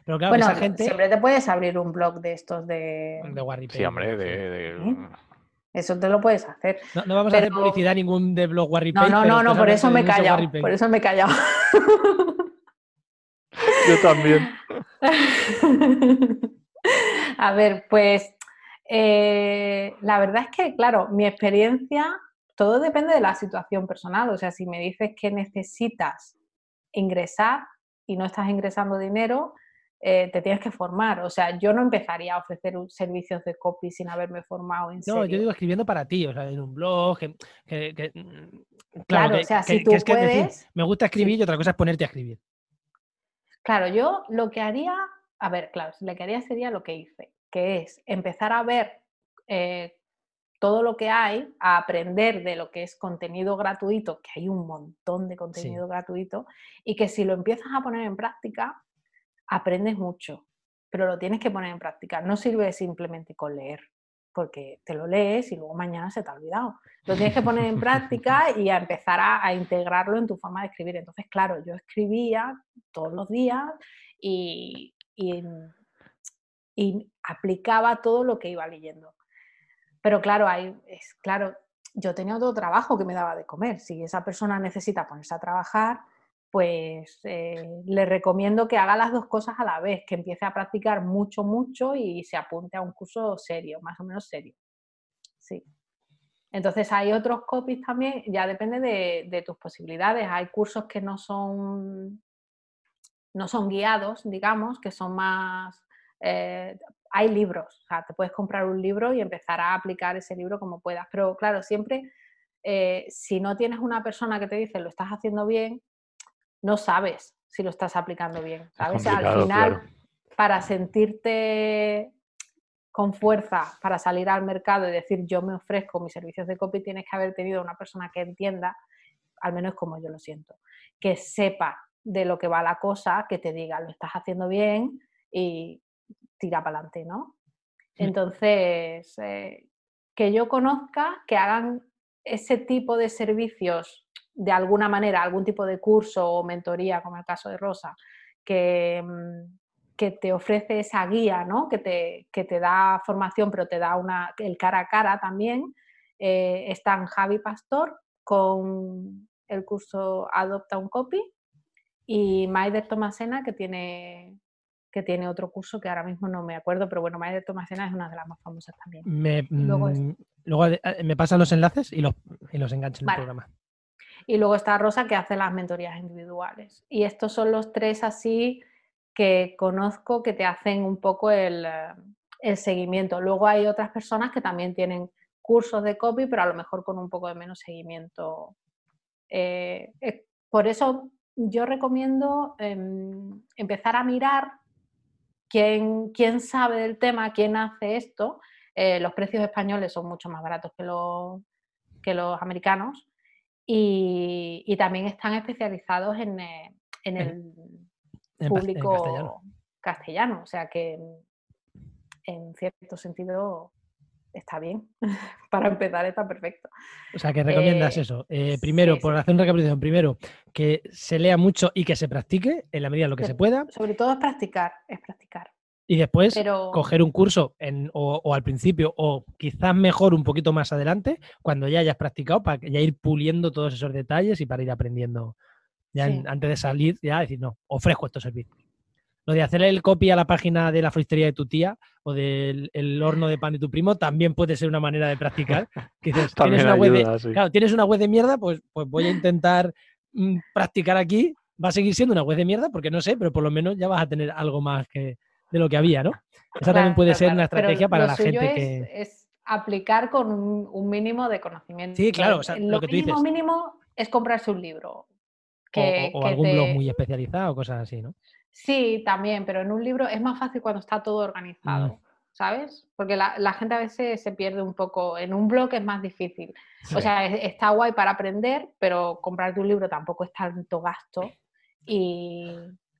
Pero claro, esa gente... siempre te puedes abrir un blog de estos de... De Sí, hombre, de... Eso te lo puedes hacer. No, vamos a hacer publicidad ningún de blog Warry No, no, no, no, por eso me he callado. Por eso me he callado. Yo también. a ver, pues eh, la verdad es que, claro, mi experiencia, todo depende de la situación personal. O sea, si me dices que necesitas ingresar y no estás ingresando dinero, eh, te tienes que formar. O sea, yo no empezaría a ofrecer servicios de copy sin haberme formado en No, yo digo escribiendo para ti, o sea, en un blog. Que, mm, claro, o sea, si tú puedes. me gusta escribir y otra cosa es ponerte a escribir. Claro, yo lo que haría, a ver, claro, lo que haría sería lo que hice, que es empezar a ver eh, todo lo que hay, a aprender de lo que es contenido gratuito, que hay un montón de contenido gratuito, y que si lo empiezas a poner en práctica, aprendes mucho, pero lo tienes que poner en práctica. No sirve simplemente con leer, porque te lo lees y luego mañana se te ha olvidado. Lo tienes que poner en práctica y a empezar a, integrarlo en tu forma de escribir. Entonces, claro, yo escribía todos los días y, y, y aplicaba todo lo que iba leyendo. Pero claro, es claro, yo tenía otro trabajo que me daba de comer. Si esa persona necesita ponerse a trabajar, pues eh, le recomiendo que haga las dos cosas a la vez, que empiece a practicar mucho, mucho y se apunte a un curso serio, más o menos serio. Sí. Entonces hay otros copies también, ya depende de, tus posibilidades. Hay cursos que no son, no son guiados, digamos, que son más... Eh, hay libros, o sea, te puedes comprar un libro y empezar a aplicar ese libro como puedas. Pero claro, siempre, eh, si no tienes una persona que te dice lo estás haciendo bien, no sabes si lo estás aplicando bien. ¿sabes? Al final, para sentirte con fuerza, para salir al mercado y decir yo me ofrezco mis servicios de copy, tienes que haber tenido una persona que entienda, al menos como yo lo siento, que sepa de lo que va la cosa, que te diga lo estás haciendo bien y tira para adelante, ¿no? Entonces, eh, que yo conozca, que hagan ese tipo de servicios de alguna manera algún tipo de curso o mentoría, como el caso de Rosa, que, mm, que te ofrece esa guía, ¿no? que, te, que te da formación, pero te da una, el cara a cara también, eh, están Javi Pastor con el curso Adopta un Copy y Maider Tomasena que tiene que tiene otro curso que ahora mismo no me acuerdo, pero bueno, Maider Tomasena es una de las más famosas también. Me, luego, mm, eh, me pasan los enlaces y los, y los engancho en el programa. Y luego está Rosa que hace las mentorías individuales. Y estos son los tres así que conozco que te hacen un poco el, seguimiento. Luego hay otras personas que también tienen cursos de copy, pero a lo mejor con un poco de menos seguimiento. Eh, eh, por eso yo recomiendo em, empezar a mirar quién, quién, sabe del tema, quién hace esto. Eh, los precios españoles son mucho más baratos que los, que los americanos y, también están especializados en, eh, el público castellano. o sea que en cierto sentido está bien. Para empezar está perfecto. O sea, que recomiendas eh, eso. Eh, primero, por hacer una recapitulación, primero, que se lea mucho y que se practique en la medida de lo que se pueda. Sobre todo es practicar, es practicar. Y después coger un curso o, al principio o quizás mejor un poquito más adelante cuando ya hayas practicado para ya ir puliendo todos esos detalles y para ir aprendiendo ya antes de salir, ya decir, no, ofrezco estos servicios. Lo de hacer el copy a la página de la floristería de tu tía o del horno de pan de tu primo también puede ser una manera de practicar. ¿tienes, una web de, claro, tienes una web de mierda, pues, pues voy a intentar mm, practicar aquí. Va a seguir siendo una web de mierda porque no sé, pero por lo menos ya vas a tener algo más que, de lo que había, ¿no? Esa también puede ser una estrategia para la gente que... Es aplicar con un, mínimo de conocimiento. Sí, claro, o sea, lo, que tú mínimo, mínimo es comprarse un libro. O, algún blog muy especializado, cosas así, ¿no? Sí, también, pero en un libro es más fácil cuando está todo organizado. Mm. ¿sabes? Porque la, gente a veces se pierde un poco. En un blog es más difícil. O sea, está guay para aprender, pero comprarte un libro tampoco es tanto gasto. Y,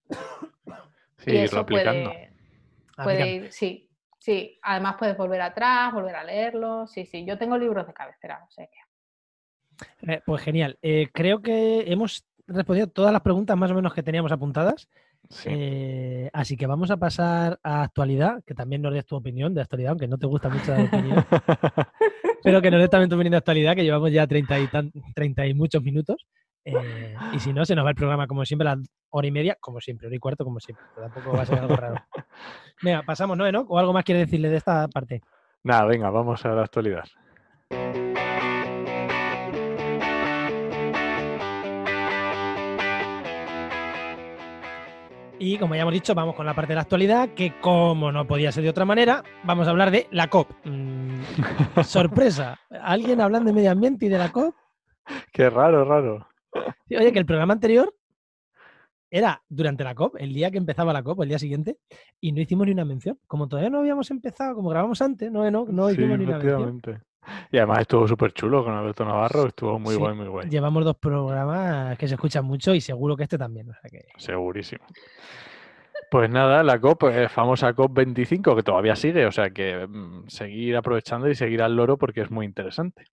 sí, irlo aplicando. Ah, puede ir, sí, sí. Además puedes volver atrás, volver a leerlo. Sí, sí. Yo tengo libros de cabecera, o sea que... Eh, pues genial. Eh, creo que hemos respondido todas las preguntas más o menos que teníamos apuntadas. Eh, así que vamos a pasar a actualidad, que también nos des tu opinión de actualidad, aunque no te gusta mucho la opinión. pero que no le estamos viniendo actualidad, que llevamos ya 30 y, 30 y muchos minutos. Eh, y si no, se nos va el programa como siempre, a la hora y media, como siempre, hora y cuarto, como siempre. tampoco va a ser algo raro. Venga, pasamos, ¿no, Enoch? ¿O algo más quiere decirle de esta parte? Nada, venga, vamos a la actualidad. Y como ya hemos dicho, vamos con la parte de la actualidad, que como no podía ser de otra manera, vamos a hablar de la COP. Mm, sorpresa, ¿alguien hablando de medio ambiente y de la COP? Qué raro, raro. oye, que el programa anterior era durante la COP, el día que empezaba la COP, el día siguiente, y no hicimos ni una mención. Como todavía no habíamos empezado, como grabamos antes, no, no, no hicimos ni una mención. Y además estuvo súper chulo con Alberto Navarro, estuvo muy guay, muy guay. Llevamos dos programas que se escuchan mucho y seguro que este también. Segurísimo. Pues nada, la COP, eh, famosa COP25, que todavía sigue, o sea que mm, seguir aprovechando y seguir al loro porque es muy interesante.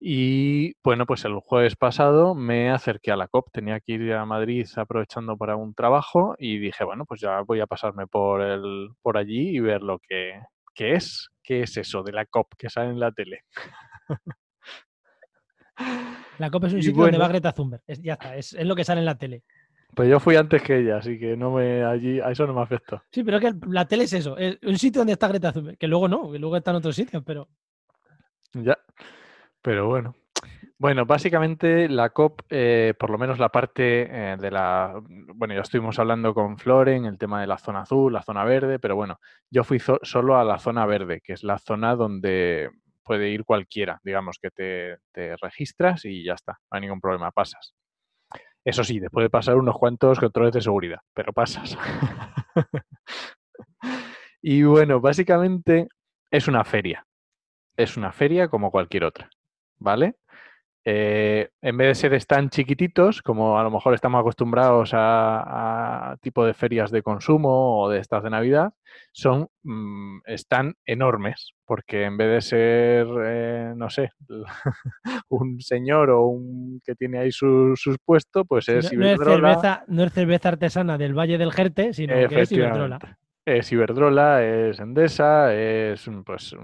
Y bueno, pues el jueves pasado me acerqué a la COP, tenía que ir a Madrid aprovechando para un trabajo y dije, bueno, pues ya voy a pasarme por, el, por allí y ver lo que, es, qué es eso de la COP que sale en la tele. La COP es un sitio donde va Greta Thunberg, ya está, es, lo que sale en la tele. Pues yo fui antes que ella, así que no me allí a eso no me afectó. Sí, pero que la tele es eso, es un sitio donde está Greta Thunberg, que luego no, que luego está en otros sitios, pero. Ya. Pero bueno. Bueno, básicamente la COP, eh, por lo menos la parte eh, de la... Bueno, ya estuvimos hablando con Floren, el tema de la zona azul, la zona verde, pero bueno, yo fui solo a la zona verde, que es la zona donde puede ir cualquiera, digamos que te, te registras y ya está, no hay ningún problema, pasas. Eso sí, después de pasar unos cuantos controles de seguridad, pero pasas. y bueno, básicamente es una feria. Es una feria como cualquier otra. ¿vale? Eh, en vez de ser tan chiquititos, como a lo mejor estamos acostumbrados a, tipo de ferias de consumo o de estas de Navidad, son mm, están enormes, porque en vez de ser, eh, no sé, un señor o un que tiene ahí su, sus puestos, pues es no, es cerveza, no es cerveza artesana del Valle del Jerte, sino que es Iberdrola. Es Iberdrola, es Endesa, es pues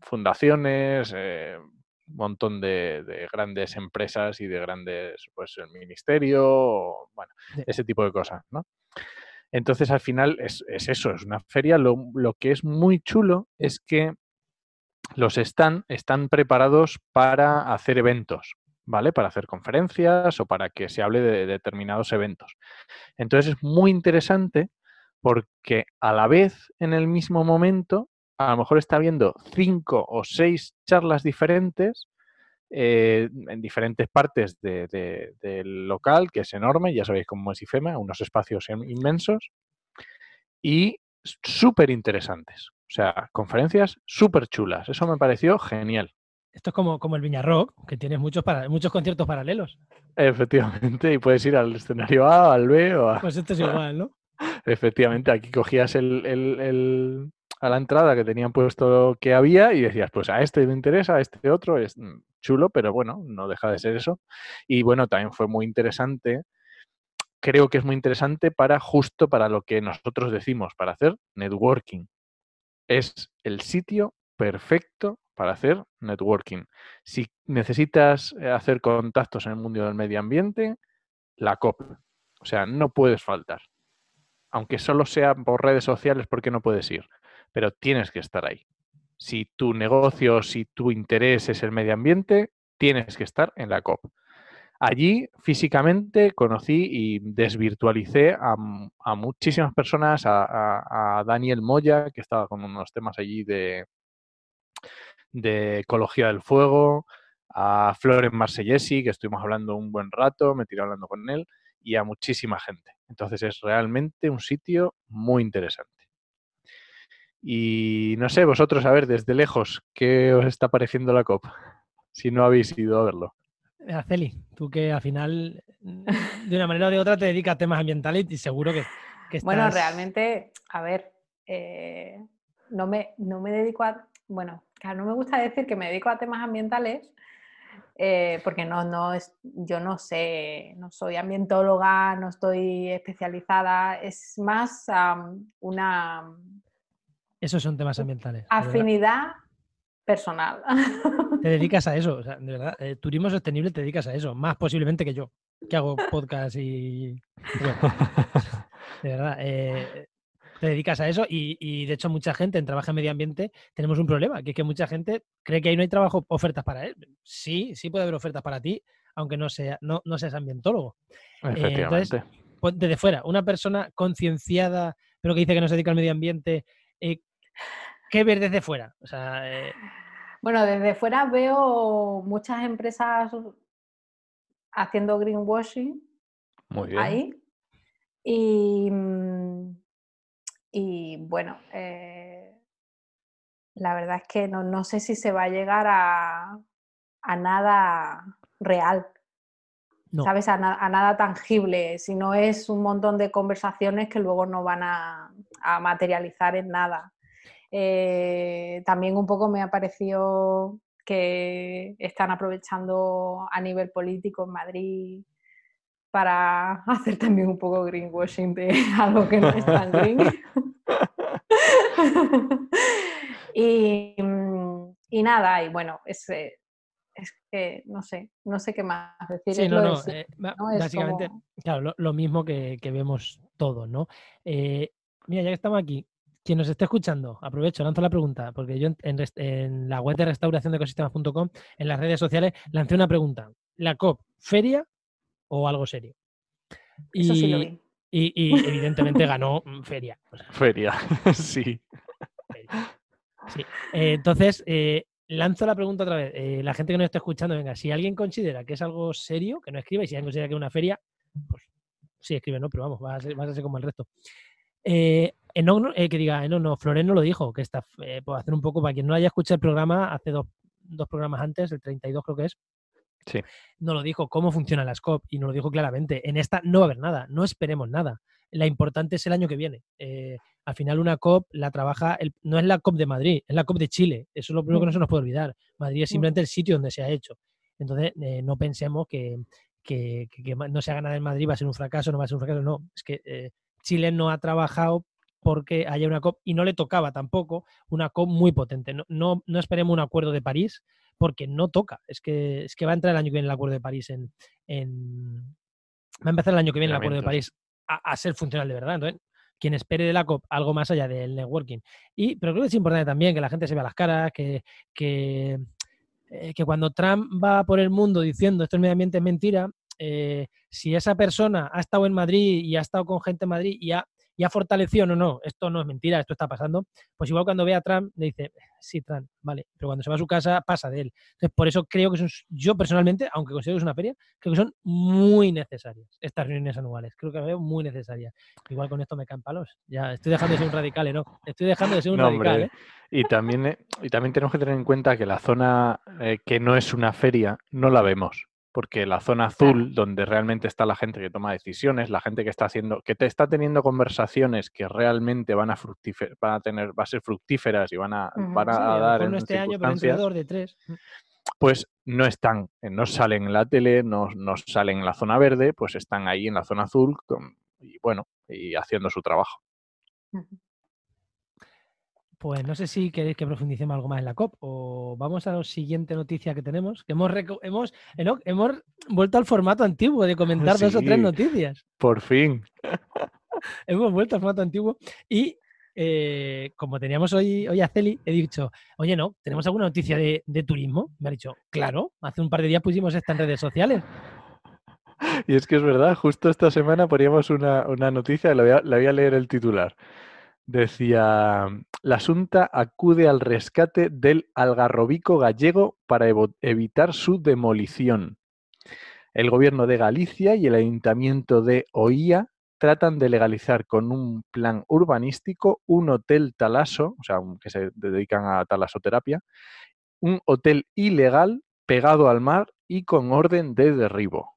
fundaciones, eh, montón de, grandes empresas y de grandes, pues el ministerio, bueno, ese tipo de cosas, ¿no? Entonces, al final es, eso, es una feria. Lo, que es muy chulo es que los están, están preparados para hacer eventos, ¿vale? Para hacer conferencias o para que se hable de determinados eventos. Entonces es muy interesante porque a la vez, en el mismo momento, a lo mejor está viendo cinco o seis charlas diferentes eh, en diferentes partes del local, que es enorme, ya sabéis cómo es IFEMA, unos espacios inmensos, y súper interesantes. O sea, conferencias súper chulas. Eso me pareció genial. Esto es como, como el Viñarrock, que tienes muchos, para, muchos conciertos paralelos. Efectivamente, y puedes ir al escenario A, al B o a... Pues esto es igual, ¿no? Efectivamente, aquí cogías el, a la entrada que tenían puesto que había y decías, pues a este me interesa, a este otro, es mm, chulo, pero bueno, no deja de ser eso. Y bueno, también fue muy interesante, creo que es muy interesante para justo para lo que nosotros decimos, para hacer networking. Es el sitio perfecto para hacer networking. Si necesitas eh, hacer contactos en el mundo del medio ambiente, la COP. O sea, no puedes faltar. Aunque solo sea por redes sociales, porque no puedes ir pero tienes que estar ahí. Si tu negocio, si tu interés es el medio ambiente, tienes que estar en la COP. Allí físicamente conocí y desvirtualicé a, muchísimas personas, a, Daniel Moya, que estaba con unos temas allí de, de ecología del fuego, a Floren Marsellesi, que estuvimos hablando un buen rato, me tiré hablando con él, y a muchísima gente. Entonces es realmente un sitio muy interesante. Y no sé, vosotros, a ver, desde lejos, ¿qué os está pareciendo la COP? Si no habéis ido a verlo. Araceli, tú que al final, de una manera o de otra, te dedicas a temas ambientales y seguro que, estás... Bueno, realmente, a ver, eh, no, me, no me dedico a... Bueno, claro, no me gusta decir que me dedico a temas ambientales, eh, porque no, no es, yo no sé, no soy ambientóloga, no estoy especializada, es más una, esos son temas ambientales. Afinidad personal. Te dedicas a eso, o sea, de verdad, eh, turismo sostenible te dedicas a eso, más posiblemente que yo, que hago podcast y... de verdad, eh, te dedicas a eso y, de hecho mucha gente en trabajo en medio ambiente tenemos un problema, que es que mucha gente cree que ahí no hay trabajo, ofertas para él. Sí, sí puede haber ofertas para ti, aunque no, sea, no, no seas ambientólogo. Eh, entonces, desde fuera, una persona concienciada, pero que dice que no se dedica al medio ambiente, eh, ¿qué ver desde fuera? Eh, bueno, desde fuera veo muchas empresas haciendo greenwashing Muy bien. ahí. Y, mm, y bueno, la verdad es que no, no, sé si se va a llegar a, a nada real. ¿Sabes? A, nada tangible, si no es un montón de conversaciones que luego no van a, materializar en nada. Eh, también un poco me ha parecido que están aprovechando a nivel político en Madrid para hacer también un poco greenwashing de algo que no es tan green. y, y, nada, y bueno, es, es que no sé, no sé qué más decir. Sí, no, no, eh, básicamente, claro, lo, mismo que, vemos todos, ¿no? Eh, mira, ya que estamos aquí, quien nos esté escuchando, aprovecho, lanzo la pregunta, porque yo en, la web de restauración de ecosistemas.com, en las redes sociales, lancé una pregunta. ¿La COP, feria o algo serio? Y, sí lo vi. Y, evidentemente ganó mm, feria. feria, sí. Sí. Eh, entonces, lanzo la pregunta otra vez. Eh, la gente que nos está escuchando, venga, si alguien considera que es algo serio, que no escriba, y si alguien considera que es una feria, pues sí, escribe, ¿no? Pero vamos, va a ser, como el resto. Eh, eh, que diga, no, no, Floren no lo dijo, que está, eh, puedo hacer un poco, para quien no haya escuchado el programa, hace dos, dos programas antes, el 32 creo que es, Sí. No lo dijo cómo funciona la SCOP y nos lo dijo claramente. En esta no va a haber nada, no esperemos nada. La importante es el año que viene. Eh, al final una COP la trabaja, no es la COP de Madrid, es la COP de Chile. Eso es lo primero que no se nos puede olvidar. Madrid es simplemente el sitio donde se ha hecho. Entonces, eh, no pensemos que, que, no se haga nada en Madrid va a ser un fracaso, no va a ser un fracaso. No, es que eh, Chile no ha trabajado porque haya una COP y no le tocaba tampoco una COP muy potente. No, no, no esperemos un acuerdo de París porque no toca. Es que, es que va a entrar el año que viene el acuerdo de París en, va a empezar el año que viene el acuerdo de París a, ser funcional de verdad. Entonces, quien espere de la COP algo más allá del networking. Y, pero creo que es importante también que la gente se vea las caras, que, que, eh, que cuando Trump va por el mundo diciendo esto es medio ambiente es mentira, eh, si esa persona ha estado en Madrid y ha estado con gente en Madrid y ha y ha fortalecido, no, no, esto no es mentira, esto está pasando, pues igual cuando ve a Trump le dice, sí, Trump, vale, pero cuando se va a su casa pasa de él. Entonces, por eso creo que son, yo personalmente, aunque considero que es una feria, creo que son muy necesarias estas reuniones anuales, creo que las veo muy necesarias. Igual con esto me caen palos, ya estoy dejando de ser un radical, ¿eh? ¿no? Estoy dejando de ser un radical, ¿eh? Y también, eh, y también tenemos que tener en cuenta que la zona que no es una feria no la vemos porque la zona azul, donde realmente está la gente que toma decisiones, la gente que está haciendo, que te está teniendo conversaciones que realmente van a van a tener, va a ser fructíferas y van a, van a dar en este año, pero de tres. Pues no están, eh, no salen en la tele, no, no, salen en la zona verde, pues están ahí en la zona azul y bueno, y haciendo su trabajo. Pues no sé si queréis que profundicemos algo más en la COP o vamos a la siguiente noticia que tenemos. Que hemos, hemos, hemos vuelto al formato antiguo de comentar dos o tres noticias. Por fin. hemos vuelto al formato antiguo y eh, como teníamos hoy, hoy a Celi, he dicho, oye, no, ¿tenemos alguna noticia de, turismo? Me ha dicho, claro, hace un par de días pusimos esta en redes sociales. Y es que es verdad, justo esta semana poníamos una, noticia, le voy a leer el titular. Decía, la Asunta acude al rescate del algarrobico gallego para evitar su demolición. El gobierno de Galicia y el ayuntamiento de Oía tratan de legalizar con un plan urbanístico un hotel talaso, o sea, que se dedican a talasoterapia, un hotel ilegal pegado al mar y con orden de derribo.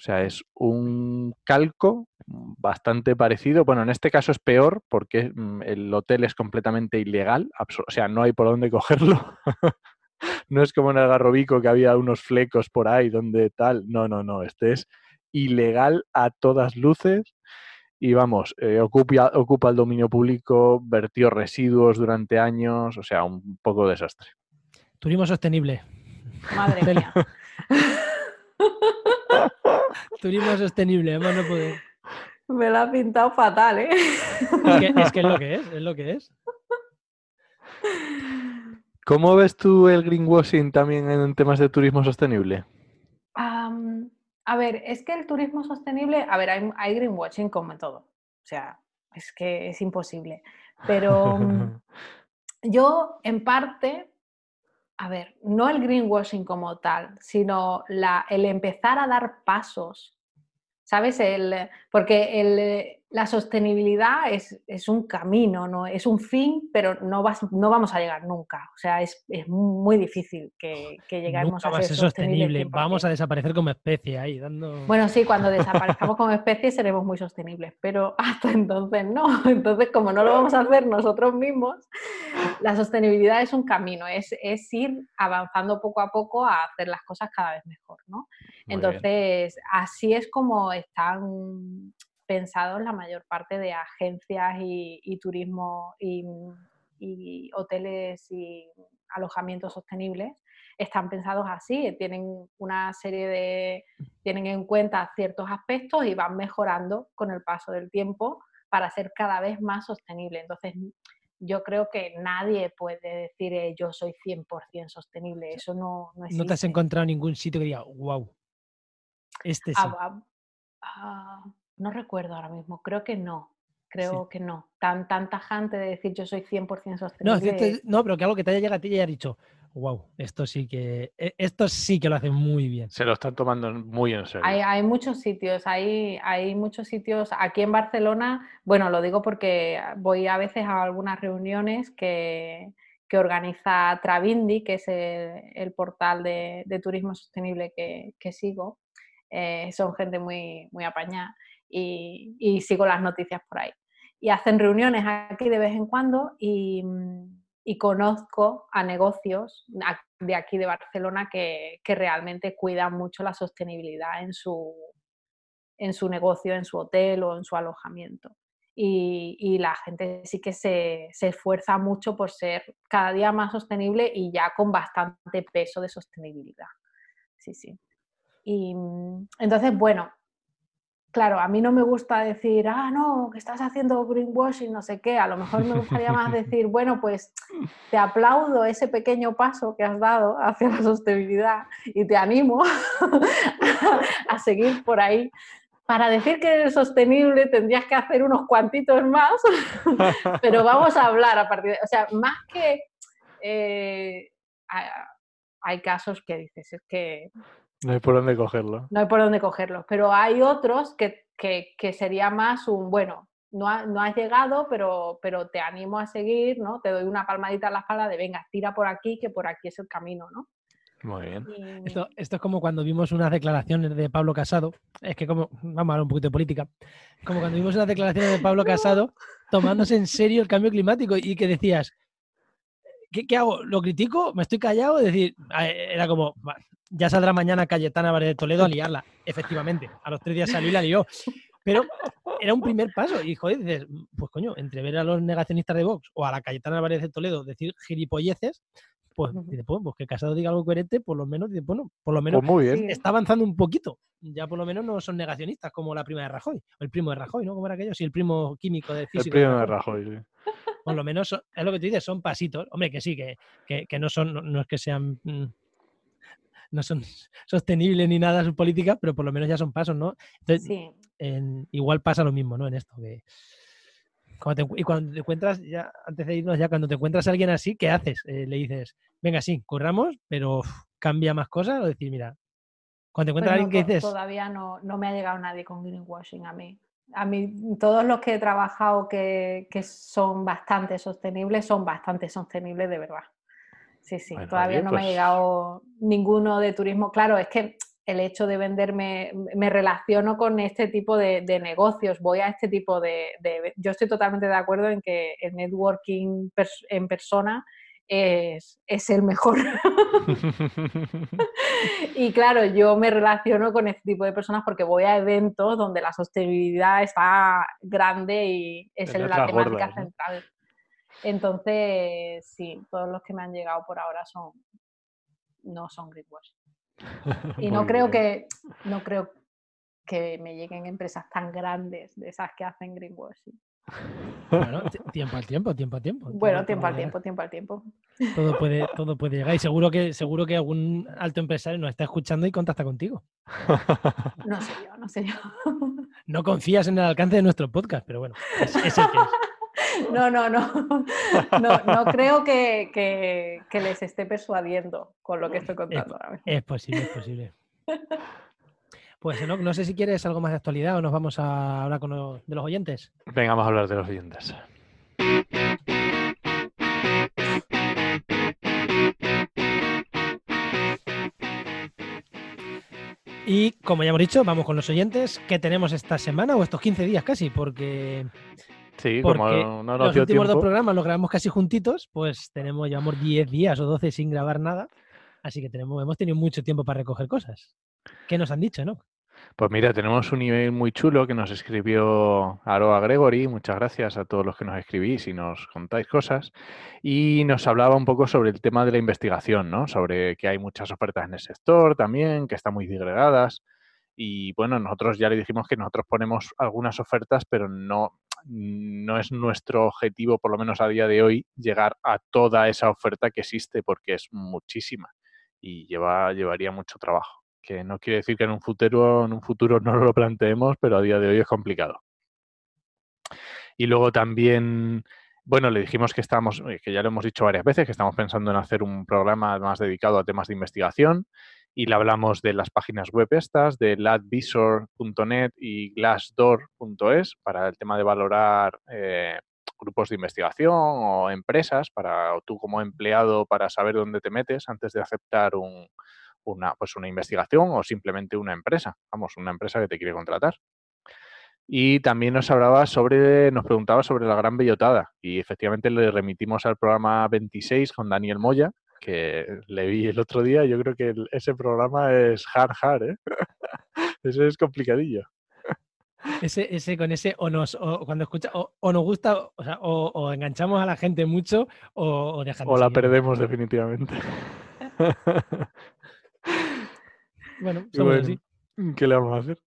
O sea, es un calco bastante parecido. Bueno, en este caso es peor porque mm, el hotel es completamente ilegal, o sea, no hay por dónde cogerlo. no es como en el Garrobico que había unos flecos por ahí donde tal. No, no, no, este es ilegal a todas luces y vamos, eh, ocupa, ocupa el dominio público, vertió residuos durante años, o sea, un poco desastre. Turismo sostenible. Madre mía. Turismo sostenible, además no poder. Me lo ha pintado fatal, ¿eh? Es que, es lo que es, es lo que es. ¿Cómo ves tú el greenwashing también en temas de turismo sostenible? a ver, es que el turismo sostenible, a ver, hay, hay, greenwashing como en todo. O sea, es que es imposible. Pero yo, en parte, a ver, no el greenwashing como tal, sino la, el empezar a dar pasos ¿sabes? Porque el, la sostenibilidad es, es, un camino, ¿no? es un fin, pero no, vas, no vamos a llegar nunca. O sea, es, es muy difícil que, que lleguemos a ser, sostenible. Vamos a desaparecer como especie ahí, dando... Bueno, sí, cuando desaparezcamos como especie seremos muy sostenibles, pero hasta entonces no. Entonces, como no lo vamos a hacer nosotros mismos, la sostenibilidad es un camino, es, es ir avanzando poco a poco a hacer las cosas cada vez mejor, ¿no? Entonces, así es como están pensados la mayor parte de agencias y, turismo y, hoteles y alojamientos sostenibles están pensados así, tienen una serie de, tienen en cuenta ciertos aspectos y van mejorando con el paso del tiempo para ser cada vez más sostenible. Entonces, yo creo que nadie puede decir eh, yo soy 100% sostenible, eso no, no existe. No te has encontrado ningún sitio que diga, wow, este sí. No recuerdo ahora mismo, creo que no. Creo que no. Tan, tan tajante de decir yo soy 100% sostenible. No, no, pero que algo que te haya llegado a ti y haya dicho, wow, esto sí que e, esto sí que lo hacen muy bien. Se lo están tomando muy en serio. Hay, muchos sitios, hay, hay muchos sitios. Aquí en Barcelona, bueno, lo digo porque voy a veces a algunas reuniones que, organiza Travindi, que es el, portal de, turismo sostenible que, sigo. Eh, son gente muy, muy apañada y, sigo las noticias por ahí. Y hacen reuniones aquí de vez en cuando y, conozco a negocios de aquí de Barcelona que, realmente cuidan mucho la sostenibilidad en su, en su negocio, en su hotel o en su alojamiento. Y, la gente sí que se, se, esfuerza mucho por ser cada día más sostenible y ya con bastante peso de sostenibilidad. Sí, sí. Y entonces, bueno, claro, a mí no me gusta decir, ah, no, que estás haciendo greenwashing, no sé qué. A lo mejor me gustaría más decir, bueno, pues te aplaudo ese pequeño paso que has dado hacia la sostenibilidad y te animo a seguir por ahí. Para decir que eres sostenible tendrías que hacer unos cuantitos más, pero vamos a hablar a partir de... O sea, más que... Eh, hay casos que dices, es que no hay por dónde cogerlo. No hay por dónde cogerlo, pero hay otros que, sería más un, bueno, no, no, has llegado, pero, pero te animo a seguir, ¿no? Te doy una palmadita en la espalda de, venga, tira por aquí, que por aquí es el camino, ¿no? Muy bien. Esto, esto, es como cuando vimos unas declaraciones de Pablo Casado, es que como, vamos a hablar un poquito de política, como cuando vimos unas declaraciones de Pablo Casado tomándose en serio el cambio climático y que decías, ¿qué, qué hago? ¿Lo critico? ¿Me estoy callado? Es decir, era como, ya saldrá mañana Cayetana Valle de Toledo a liarla. Efectivamente, a los tres días salió y la lió. Pero era un primer paso. Y joder, dices, pues coño, entre ver a los negacionistas de Vox o a la Cayetana Valle de Toledo decir gilipolleces, pues, pues, pues, que Casado diga algo coherente, por lo menos, bueno, por lo menos pues está avanzando un poquito. Ya por lo menos no son negacionistas como la prima de Rajoy, o el primo de Rajoy, ¿no? Como era aquello, sí, el primo químico de físico. El primo de Rajoy, sí. Por lo menos es lo que tú dices, son pasitos. Hombre, que sí, que, que, no son, no es que sean mm, no son sostenibles ni nada sus políticas, pero por lo menos ya son pasos, ¿no? Entonces, igual pasa lo mismo, ¿no? En esto, que y cuando te encuentras, ya antes de irnos, ya cuando te encuentras a alguien así, ¿qué haces? Eh, le dices, venga, sí, corramos, pero cambia más cosas, o decir, mira, cuando te encuentras a alguien que dices... Todavía no, no me ha llegado nadie con greenwashing a mí. A mí, todos los que he trabajado que, que son bastante sostenibles, son bastante sostenibles de verdad. Sí, sí, todavía no me ha pues llegado ninguno de turismo. Claro, es que el hecho de venderme, me relaciono con este tipo de, negocios, voy a este tipo de, Yo estoy totalmente de acuerdo en que el networking en persona es, es el mejor. y claro, yo me relaciono con este tipo de personas porque voy a eventos donde la sostenibilidad está grande y es la temática central. Entonces, sí, todos los que me han llegado por ahora son, no son greenwashing. Y no creo que no creo que me lleguen empresas tan grandes de esas que hacen greenwashing. Bueno, tiempo al tiempo, tiempo al tiempo. Bueno, tiempo al tiempo, tiempo al tiempo. Todo puede, todo puede llegar y seguro que, seguro que algún alto empresario nos está escuchando y contacta contigo. No sé yo, no sé yo. No confías en el alcance de nuestro podcast, pero bueno, es, el que es. No, no, no. No, no creo que, que, les esté persuadiendo con lo que estoy contando es, ahora mismo. Es posible, es posible. Pues no, no sé si quieres algo más de actualidad o nos vamos a hablar con de los oyentes. Venga, vamos a hablar de los oyentes. Y como ya hemos dicho, vamos con los oyentes. ¿Qué tenemos esta semana o estos 15 días casi? Porque, sí, como no los últimos dos programas los grabamos casi juntitos, pues tenemos, llevamos 10 días o 12 sin grabar nada. Así que tenemos, hemos tenido mucho tiempo para recoger cosas. ¿Qué nos han dicho, no? Pues mira, tenemos un email muy chulo que nos escribió Aroa Gregory. Muchas gracias a todos los que nos escribís y nos contáis cosas. Y nos hablaba un poco sobre el tema de la investigación, ¿no? Sobre que hay muchas ofertas en el sector también, que están muy disgregadas. Y bueno, nosotros ya le dijimos que nosotros ponemos algunas ofertas, pero no, no es nuestro objetivo, por lo menos a día de hoy, llegar a toda esa oferta que existe, porque es muchísima y lleva, llevaría mucho trabajo que no quiere decir que en un futuro, en un futuro no lo planteemos, pero a día de hoy es complicado. Y luego también, bueno, le dijimos que estamos, eh, que ya lo hemos dicho varias veces, que estamos pensando en hacer un programa más dedicado a temas de investigación y le hablamos de las páginas web estas, de ladvisor.net y glassdoor.es para el tema de valorar eh, grupos de investigación o empresas, para o tú como empleado para saber dónde te metes antes de aceptar un, una, pues una investigación o simplemente una empresa, vamos, una empresa que te quiere contratar. Y también nos hablaba sobre, nos preguntaba sobre la gran bellotada y efectivamente le remitimos al programa 26 con Daniel Moya, que le vi el otro día. Yo creo que ese programa es hard, hard, ¿eh? ese es complicadillo. Ese, ese con ese o nos o cuando escucha o, nos gusta o, sea, o, enganchamos a la gente mucho o, o dejamos. O la perdemos definitivamente. Bueno, somos así. ¿Qué le vamos a hacer?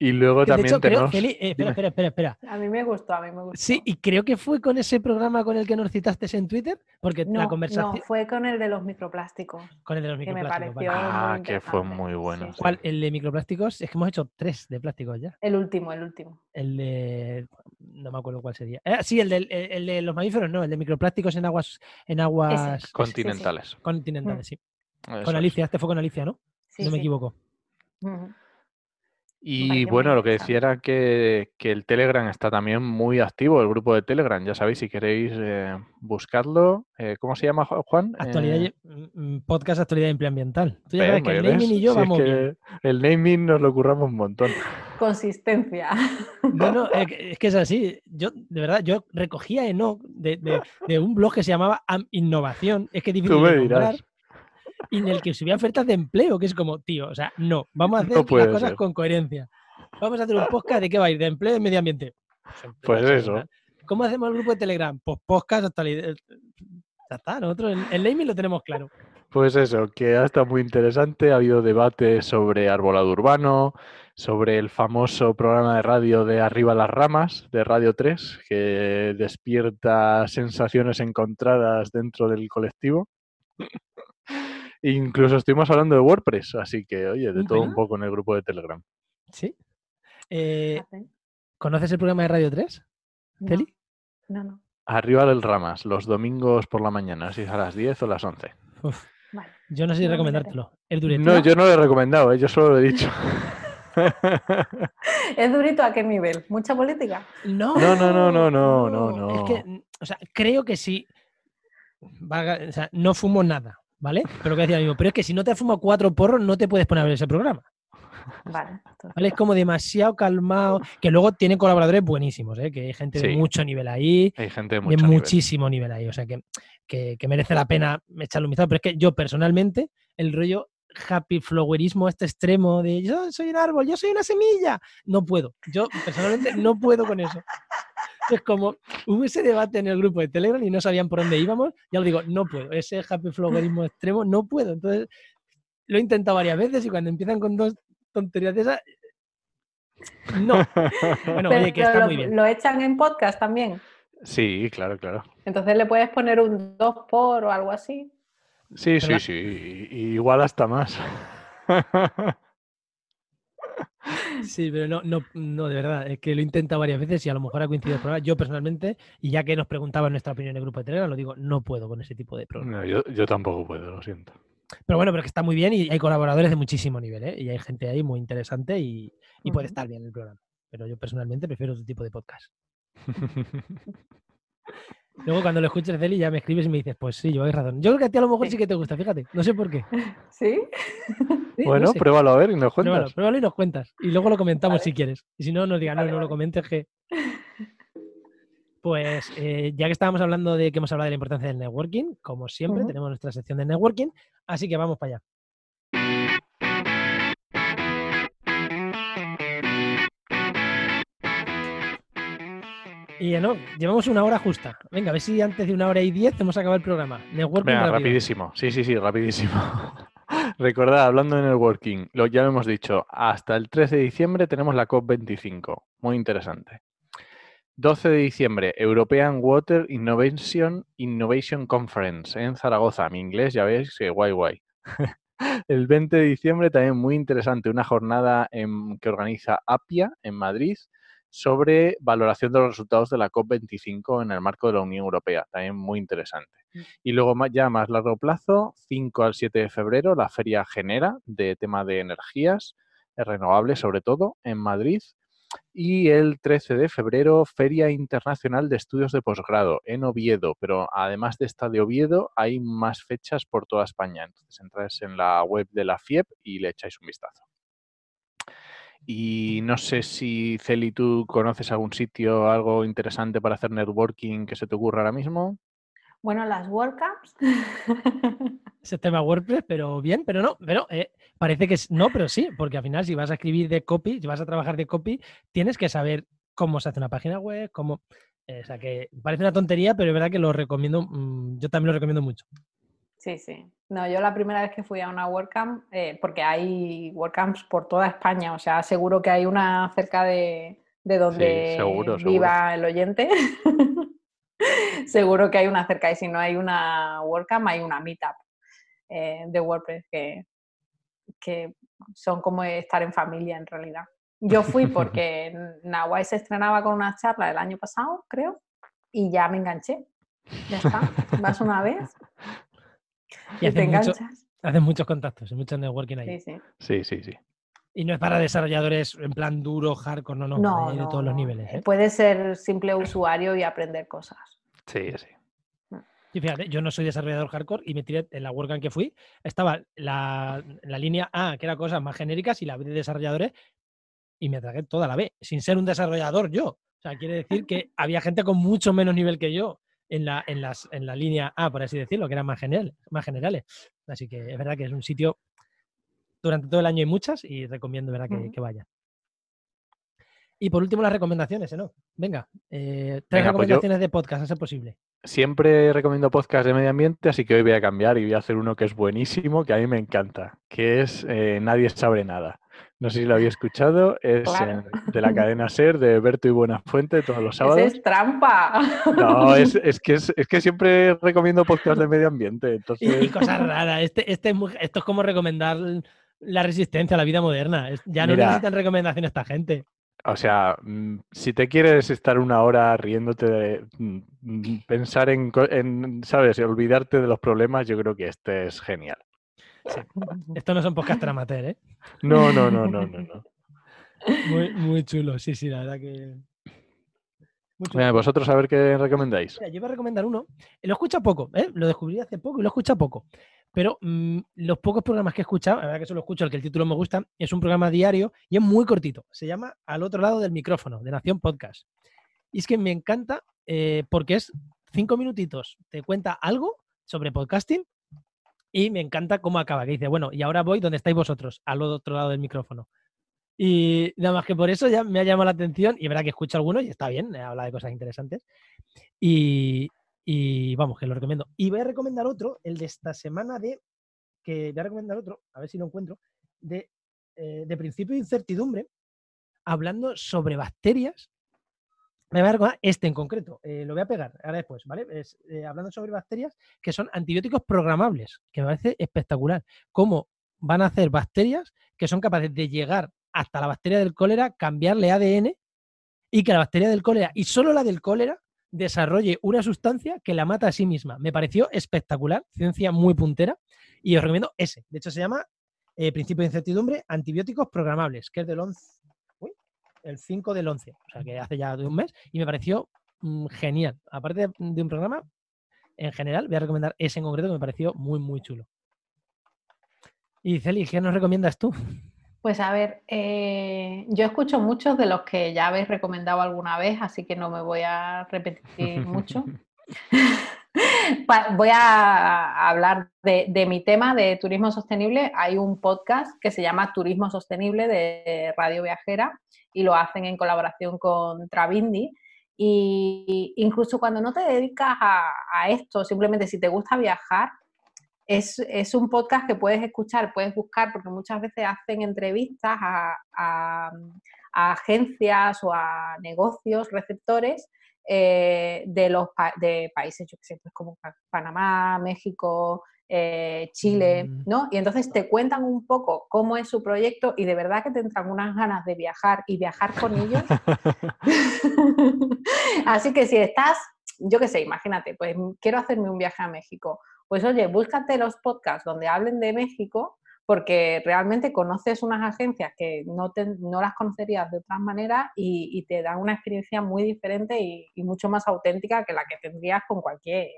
Y luego también tenemos... Eh, espera, espera, espera, espera. A mí me gustó, a mí me gustó. Sí, y creo que fue con ese programa con el que nos citaste en Twitter, porque la conversación... No, fue con el de los microplásticos. Con el de los microplásticos. Que me pareció Ah, que fue muy bueno. ¿Cuál? El de microplásticos, es que hemos hecho tres de plásticos ya. El último, el último. El de... No me acuerdo cuál sería. Eh, sí, el de, el, de los mamíferos, no, el de microplásticos en aguas... En aguas... Continentales. Continentales, sí. Con Alicia, este fue con Alicia, ¿no? No me equivoco. Y bueno, lo que decía era que, el Telegram está también muy activo, el grupo de Telegram. Ya sabéis, si queréis eh, buscarlo. Eh, ¿Cómo se llama, Juan? Actualidad, eh, mm, mm, podcast Actualidad Ambiental. Tú ya sabes que el naming y yo vamos El naming nos lo curramos un montón. Consistencia. No, no, es que es así. Yo, de verdad, yo recogía Enoch de, de, un blog que se llamaba Innovación. Es que difícil Tú me dirás y en el que subía ofertas de empleo, que es como, tío, o sea, no, vamos a hacer las cosas con coherencia. Vamos a hacer un podcast de qué va a ir, de empleo y medio ambiente. Pues, eso. ¿Cómo hacemos el grupo de Telegram? Pues podcast actualidad. Ya está, nosotros el, el naming lo tenemos claro. Pues eso, que ha estado muy interesante. Ha habido debate sobre arbolado urbano, sobre el famoso programa de radio de Arriba las Ramas, de Radio 3, que despierta sensaciones encontradas dentro del colectivo. Incluso estuvimos hablando de WordPress, así que, oye, de todo un poco en el grupo de Telegram. Sí. Eh, ¿Conoces el programa de Radio 3? ¿Teli? No, no. Arriba del Ramas, los domingos por la mañana, si es a las 10 o las 11. Yo no sé si recomendártelo. ¿Es durito? No, yo no lo he recomendado, ¿eh? yo solo lo he dicho. ¿Es durito a qué nivel? ¿Mucha política? No. No, no, no, no, no, no. Es que, o sea, creo que sí. o sea, no fumo nada. ¿Vale? Pero que decía pero es que si no te fumado cuatro porros, no te puedes poner a ver ese programa. Vale, Es como demasiado calmado, que luego tiene colaboradores buenísimos, ¿eh? que hay gente de mucho nivel ahí. Hay gente de, mucho muchísimo nivel ahí, o sea que, que, merece la pena echarle un vistazo. Pero es que yo personalmente, el rollo happy flowerismo este extremo de yo soy un árbol, yo soy una semilla, no puedo. Yo personalmente no puedo con eso. Es como, hubo ese debate en el grupo de Telegram y no sabían por dónde íbamos. Ya os digo, no puedo. Ese happy flowerismo extremo, no puedo. Entonces, lo he intentado varias veces y cuando empiezan con dos tonterías de esas, no. Bueno, oye, que está lo, muy bien. ¿Lo echan en podcast también? Sí, claro, claro. Entonces le puedes poner un 2 por o algo así. Sí, sí, sí. igual hasta más. Sí, pero no, no, no, de verdad, es que lo he intentado varias veces y a lo mejor ha coincidido el programa. Yo personalmente, y ya que nos preguntaban nuestra opinión en el grupo de Telegram, lo digo, no puedo con ese tipo de programas. No, yo, tampoco puedo, lo siento. Pero bueno, pero que está muy bien y hay colaboradores de muchísimo nivel, ¿eh? Y hay gente ahí muy interesante y, puede estar bien el programa. Pero yo personalmente prefiero otro tipo de podcast. Luego cuando lo escuches, Celi, ya me escribes y me dices, pues sí, yo hay razón. Yo creo que a ti a lo mejor sí que te gusta, fíjate. No sé por qué. ¿Sí? bueno, pruébalo a ver y nos cuentas. Pruébalo, y nos cuentas. Y luego lo comentamos si quieres. Y si no, nos digan, no, no lo comentes que... Pues eh, ya que estábamos hablando de que hemos hablado de la importancia del networking, como siempre, tenemos nuestra sección de networking, así que vamos para allá. Y no, llevamos una hora justa. Venga, a ver si antes de una hora y diez hemos acabado el programa. Networking Venga, rapidísimo. Sí, sí, sí, rapidísimo. Recordad, hablando de networking, lo, ya lo hemos dicho, hasta el 13 de diciembre tenemos la COP25. Muy interesante. 12 de diciembre, European Water Innovation, Innovation Conference en Zaragoza. Mi inglés, ya veis que guay, guay. el 20 de diciembre, también muy interesante, una jornada que organiza APIA en Madrid sobre valoración de los resultados de la COP25 en el marco de la Unión Europea. También muy interesante. Mm. Y luego ya a más largo plazo, 5 al 7 de febrero, la Feria Genera de tema de energías renovables sobre todo en Madrid. Y el 13 de febrero, Feria Internacional de Estudios de Posgrado en Oviedo. Pero además de esta de Oviedo, hay más fechas por toda España. Entonces entráis en la web de la FIEP y le echáis un vistazo. Y no sé si, Celi, tú conoces algún sitio, algo interesante para hacer networking que se te ocurra ahora mismo. Bueno, las WordCamps. Ese tema WordPress, pero bien, pero no, pero eh, parece que es, no, pero sí, porque al final si vas a escribir de copy, si vas a trabajar de copy, tienes que saber cómo se hace una página web, cómo... Eh, o sea, que parece una tontería, pero es verdad que lo recomiendo, mm, yo también lo recomiendo mucho. Sí, sí. No, yo la primera vez que fui a una WordCamp, eh, porque hay WordCamps por toda España, o sea, seguro que hay una cerca de, donde viva el oyente. seguro que hay una cerca y si no hay una WordCamp, hay una Meetup eh, de WordPress que, que son como estar en familia en realidad. Yo fui porque Nahuay se estrenaba con una charla el año pasado, creo, y ya me enganché. Ya está, vas una vez y, hacen, muchos contactos y mucho networking ahí. Sí sí. sí, Y no es para desarrolladores en plan duro, hardcore, no, no, no, de todos los niveles. ¿eh? Puede ser simple usuario y aprender cosas. Sí, sí. Mm. Y fíjate, yo no soy desarrollador hardcore y me tiré en la WordCamp que fui, estaba la, la, línea A, que era cosas más genéricas, y la B de desarrolladores, y me tragué toda la B, sin ser un desarrollador yo. O sea, quiere decir que había gente con mucho menos nivel que yo en la, en, las, en la línea A, por así decirlo, que eran más, general, más generales. Así que es verdad que es un sitio, durante todo el año hay muchas y recomiendo verdad que, que vayan. Y por último, las recomendaciones, ¿no? Venga, eh, tres pues recomendaciones de podcast, a ser posible. Siempre recomiendo podcast de medio ambiente, así que hoy voy a cambiar y voy a hacer uno que es buenísimo, que a mí me encanta, que es eh, Nadie sabe nada. No sé si lo había escuchado, es de la cadena SER de Berto y Buenafuente todos los sábados. es trampa. No, es, que, es, que siempre recomiendo podcast de medio ambiente. Entonces... Y, cosas raras. Este, este esto es como recomendar la resistencia a la vida moderna. Ya no necesitan recomendación esta gente. O sea, mm, si te quieres estar una hora riéndote de mm, mm, pensar en, en, ¿sabes? Olvidarte de los problemas, yo creo que este es genial. Esto no son podcast amateur, ¿eh? No, no, no, no, no. no. Muy, muy chulo, sí, sí, la verdad que. vosotros a ver qué recomendáis. yo voy a recomendar uno. Lo escucho poco, ¿eh? Lo descubrí hace poco y lo escucho poco. Pero mm, los pocos programas que he escuchado, la verdad que solo escucho el que el título me gusta, es un programa diario y es muy cortito. Se llama Al otro lado del micrófono, de Nación Podcast. Y es que me encanta eh, porque es cinco minutitos, te cuenta algo sobre podcasting y me encanta cómo acaba, que dice, bueno, y ahora voy donde estáis vosotros, al otro lado del micrófono. Y nada más que por eso ya me ha llamado la atención y verá que escucho algunos y está bien, habla de cosas interesantes. Y, y, vamos, que lo recomiendo. Y voy a recomendar otro, el de esta semana de, que voy a recomendar otro, a ver si lo encuentro, de, eh, de principio de incertidumbre, hablando sobre bacterias me voy a recordar este en concreto, eh, lo voy a pegar ahora después, ¿vale? Eh, hablando sobre bacterias que son antibióticos programables, que me parece espectacular. Cómo van a hacer bacterias que son capaces de llegar hasta la bacteria del cólera, cambiarle ADN y que la bacteria del cólera, y solo la del cólera, desarrolle una sustancia que la mata a sí misma. Me pareció espectacular, ciencia muy puntera, y os recomiendo ese. De hecho, se llama eh, Principio de Incertidumbre, Antibióticos Programables, que es del 11, el 5 del 11, o sea que hace ya de un mes, y me pareció mm, genial. Aparte de, un programa, en general, voy a recomendar ese en concreto que me pareció muy, muy chulo. Y Celi, ¿qué nos recomiendas tú? Pues a ver, eh, yo escucho muchos de los que ya habéis recomendado alguna vez, así que no me voy a repetir mucho. voy a hablar de, de, mi tema de turismo sostenible. Hay un podcast que se llama Turismo Sostenible de Radio Viajera y lo hacen en colaboración con Travindi. Y incluso cuando no te dedicas a, esto, simplemente si te gusta viajar, es, es, un podcast que puedes escuchar, puedes buscar, porque muchas veces hacen entrevistas a, a, agencias o a negocios receptores eh, de los de países, yo que sé, pues como Panamá, México, eh, Chile, mm. ¿no? Y entonces te cuentan un poco cómo es su proyecto y de verdad que te entran unas ganas de viajar y viajar con ellos. Así que si estás, yo qué sé, imagínate, pues quiero hacerme un viaje a México, pues oye, búscate los podcasts donde hablen de México porque realmente conoces unas agencias que no, no las conocerías de otras maneras y, te dan una experiencia muy diferente y, y, mucho más auténtica que la que tendrías con cualquier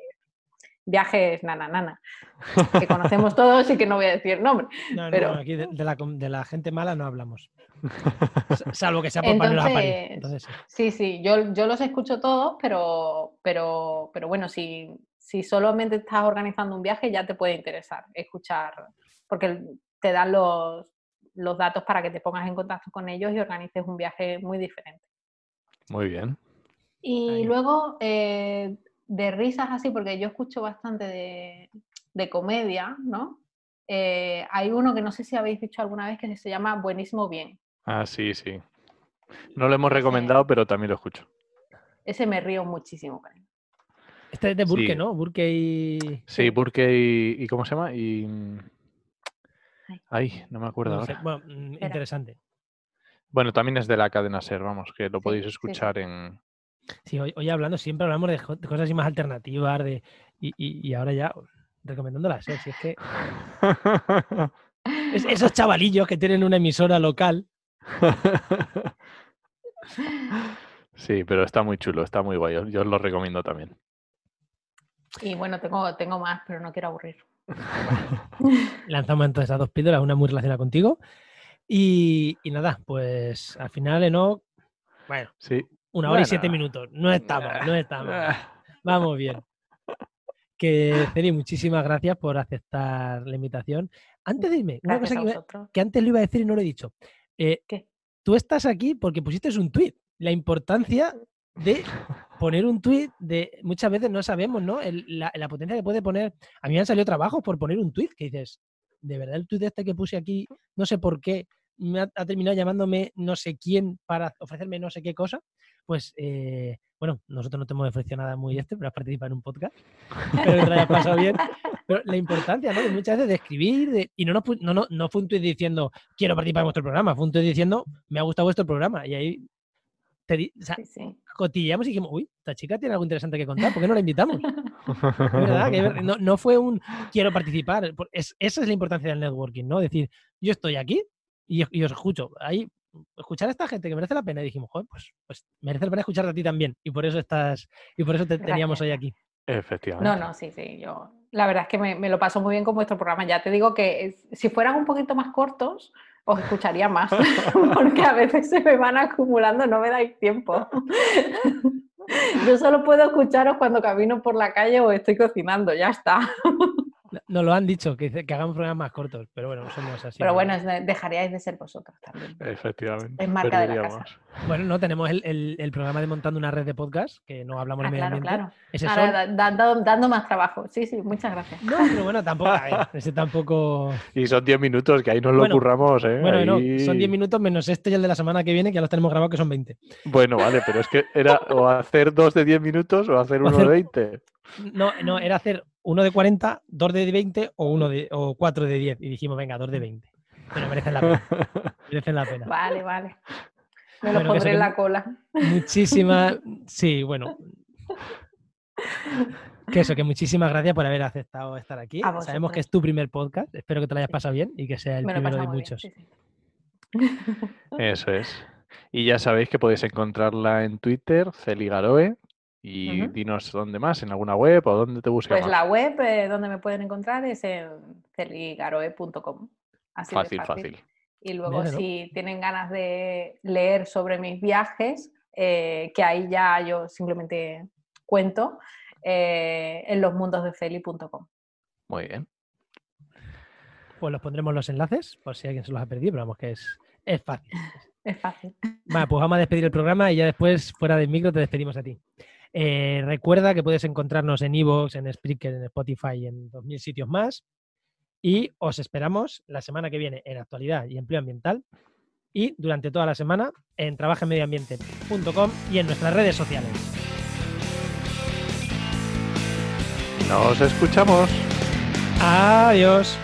viajes nana nana, que conocemos todos y que no voy a decir nombre. No, pero... aquí de, la, gente mala no hablamos. Salvo que sea por Entonces, Entonces, sí, sí, yo, yo los escucho todos, pero, pero, pero bueno, si, si solamente estás organizando un viaje ya te puede interesar escuchar, porque te dan los, los datos para que te pongas en contacto con ellos y organices un viaje muy diferente. Muy bien. Y luego, eh, de risas así, porque yo escucho bastante de, comedia, ¿no? Eh, hay uno que no sé si habéis dicho alguna vez que se llama Buenísimo Bien. Ah, sí, sí. No lo hemos recomendado, pero también lo escucho. Ese me río muchísimo Este es de Burke, ¿no? Burke y. Sí, Burke y, ¿Cómo se llama? Y. Ay, no me acuerdo ahora. Bueno, mm, interesante. Bueno, también es de la cadena Ser, vamos, que lo podéis escuchar en, Sí, hoy, hablando, siempre hablamos de, cosas así más alternativas de, y, ahora ya recomendándolas, ¿eh? Si es que. esos chavalillos que tienen una emisora local. Sí, pero está muy chulo, está muy guay. Yo os lo recomiendo también. Y bueno, tengo, tengo más, pero no quiero aburrir. Lanzamos entonces a dos píldoras, una muy relacionada contigo. Y, y nada, pues al final, Eno, bueno, sí. Una hora y siete minutos. No estamos, no estamos. Vamos bien. Que, Celi, muchísimas gracias por aceptar la invitación. Antes de irme, una cosa que, antes lo iba a decir y no lo he dicho. Eh, ¿Qué? Tú estás aquí porque pusiste un tuit. La importancia de poner un tuit de muchas veces no sabemos, ¿no? la, la, potencia que puede poner. A mí me han salido trabajos por poner un tuit que dices, de verdad el tuit este que puse aquí, no sé por qué, me ha, terminado llamándome no sé quién para ofrecerme no sé qué cosa, pues eh, bueno, nosotros no te hemos ofrecido nada muy este, pero has participado en un podcast. Espero que te haya pasado bien. Pero la importancia, ¿no? De muchas veces de escribir, y no, no, no, no fue un tuit diciendo quiero participar en vuestro programa, fue un tuit diciendo me ha gustado vuestro programa. Y ahí te, o sea, cotillamos y dijimos, uy, esta chica tiene algo interesante que contar, ¿por qué no la invitamos? ¿verdad? Que no, no, fue un quiero participar. Es, esa es la importancia del networking, ¿no? Decir, yo estoy aquí, y, os escucho. Ahí, escuchar a esta gente que merece la pena y dijimos, joder, pues, pues merece la pena escucharte a ti también. Y por eso estás, y por eso te teníamos hoy aquí. Efectivamente. No, no, sí, sí. Yo, la verdad es que me, lo paso muy bien con vuestro programa. Ya te digo que si fueran un poquito más cortos, os escucharía más, porque a veces se me van acumulando, no me dais tiempo. Yo solo puedo escucharos cuando camino por la calle o estoy cocinando, ya está. Nos lo han dicho, que, que hagamos programas más cortos, pero bueno, somos así. Pero bueno, dejaríais de ser vosotros también. Efectivamente. Es marca de la casa. Bueno, no, tenemos el, programa de montando una red de podcast, que no hablamos ah, de medio claro, Claro, dando, más trabajo. Sí, sí, muchas gracias. No, pero bueno, tampoco, ese tampoco... Y son 10 minutos, que ahí nos lo curramos, ¿eh? Bueno, no, son 10 minutos menos este y el de la semana que viene, que ya los tenemos grabados, que son 20. Bueno, vale, pero es que era o hacer dos de 10 minutos o hacer uno de 20. No, no, era hacer uno de 40, dos de 20 o, uno de, o cuatro de 10. Y dijimos, venga, dos de 20. Pero merecen la pena. merecen la pena. Vale, vale. Me lo pondré en la cola. Muchísimas. Sí, bueno. Que eso, que muchísimas gracias por haber aceptado estar aquí. Sabemos que es tu primer podcast. Espero que te lo hayas pasado bien y que sea el primero de muchos. Eso es. Y ya sabéis que podéis encontrarla en Twitter, Celigaroe, y dinos dónde más, en alguna web o dónde te buscas. Pues la web eh, donde me pueden encontrar es en celigaroe.com. Así fácil, fácil, Y luego si tienen ganas de leer sobre mis viajes, eh, que ahí ya yo simplemente cuento, eh, en losmundosdefeli.com. Muy bien. Pues los pondremos los enlaces, por si alguien se los ha perdido, pero vamos que es, es fácil. Es fácil. Vale, pues vamos a despedir el programa y ya después, fuera del micro, te despedimos a ti. Eh, recuerda que puedes encontrarnos en Evox, en Spreaker, en Spotify y en 2.000 sitios más. Y os esperamos la semana que viene en Actualidad y Empleo Ambiental y durante toda la semana en trabajemedioambiente.com y en nuestras redes sociales. Nos escuchamos. Adiós.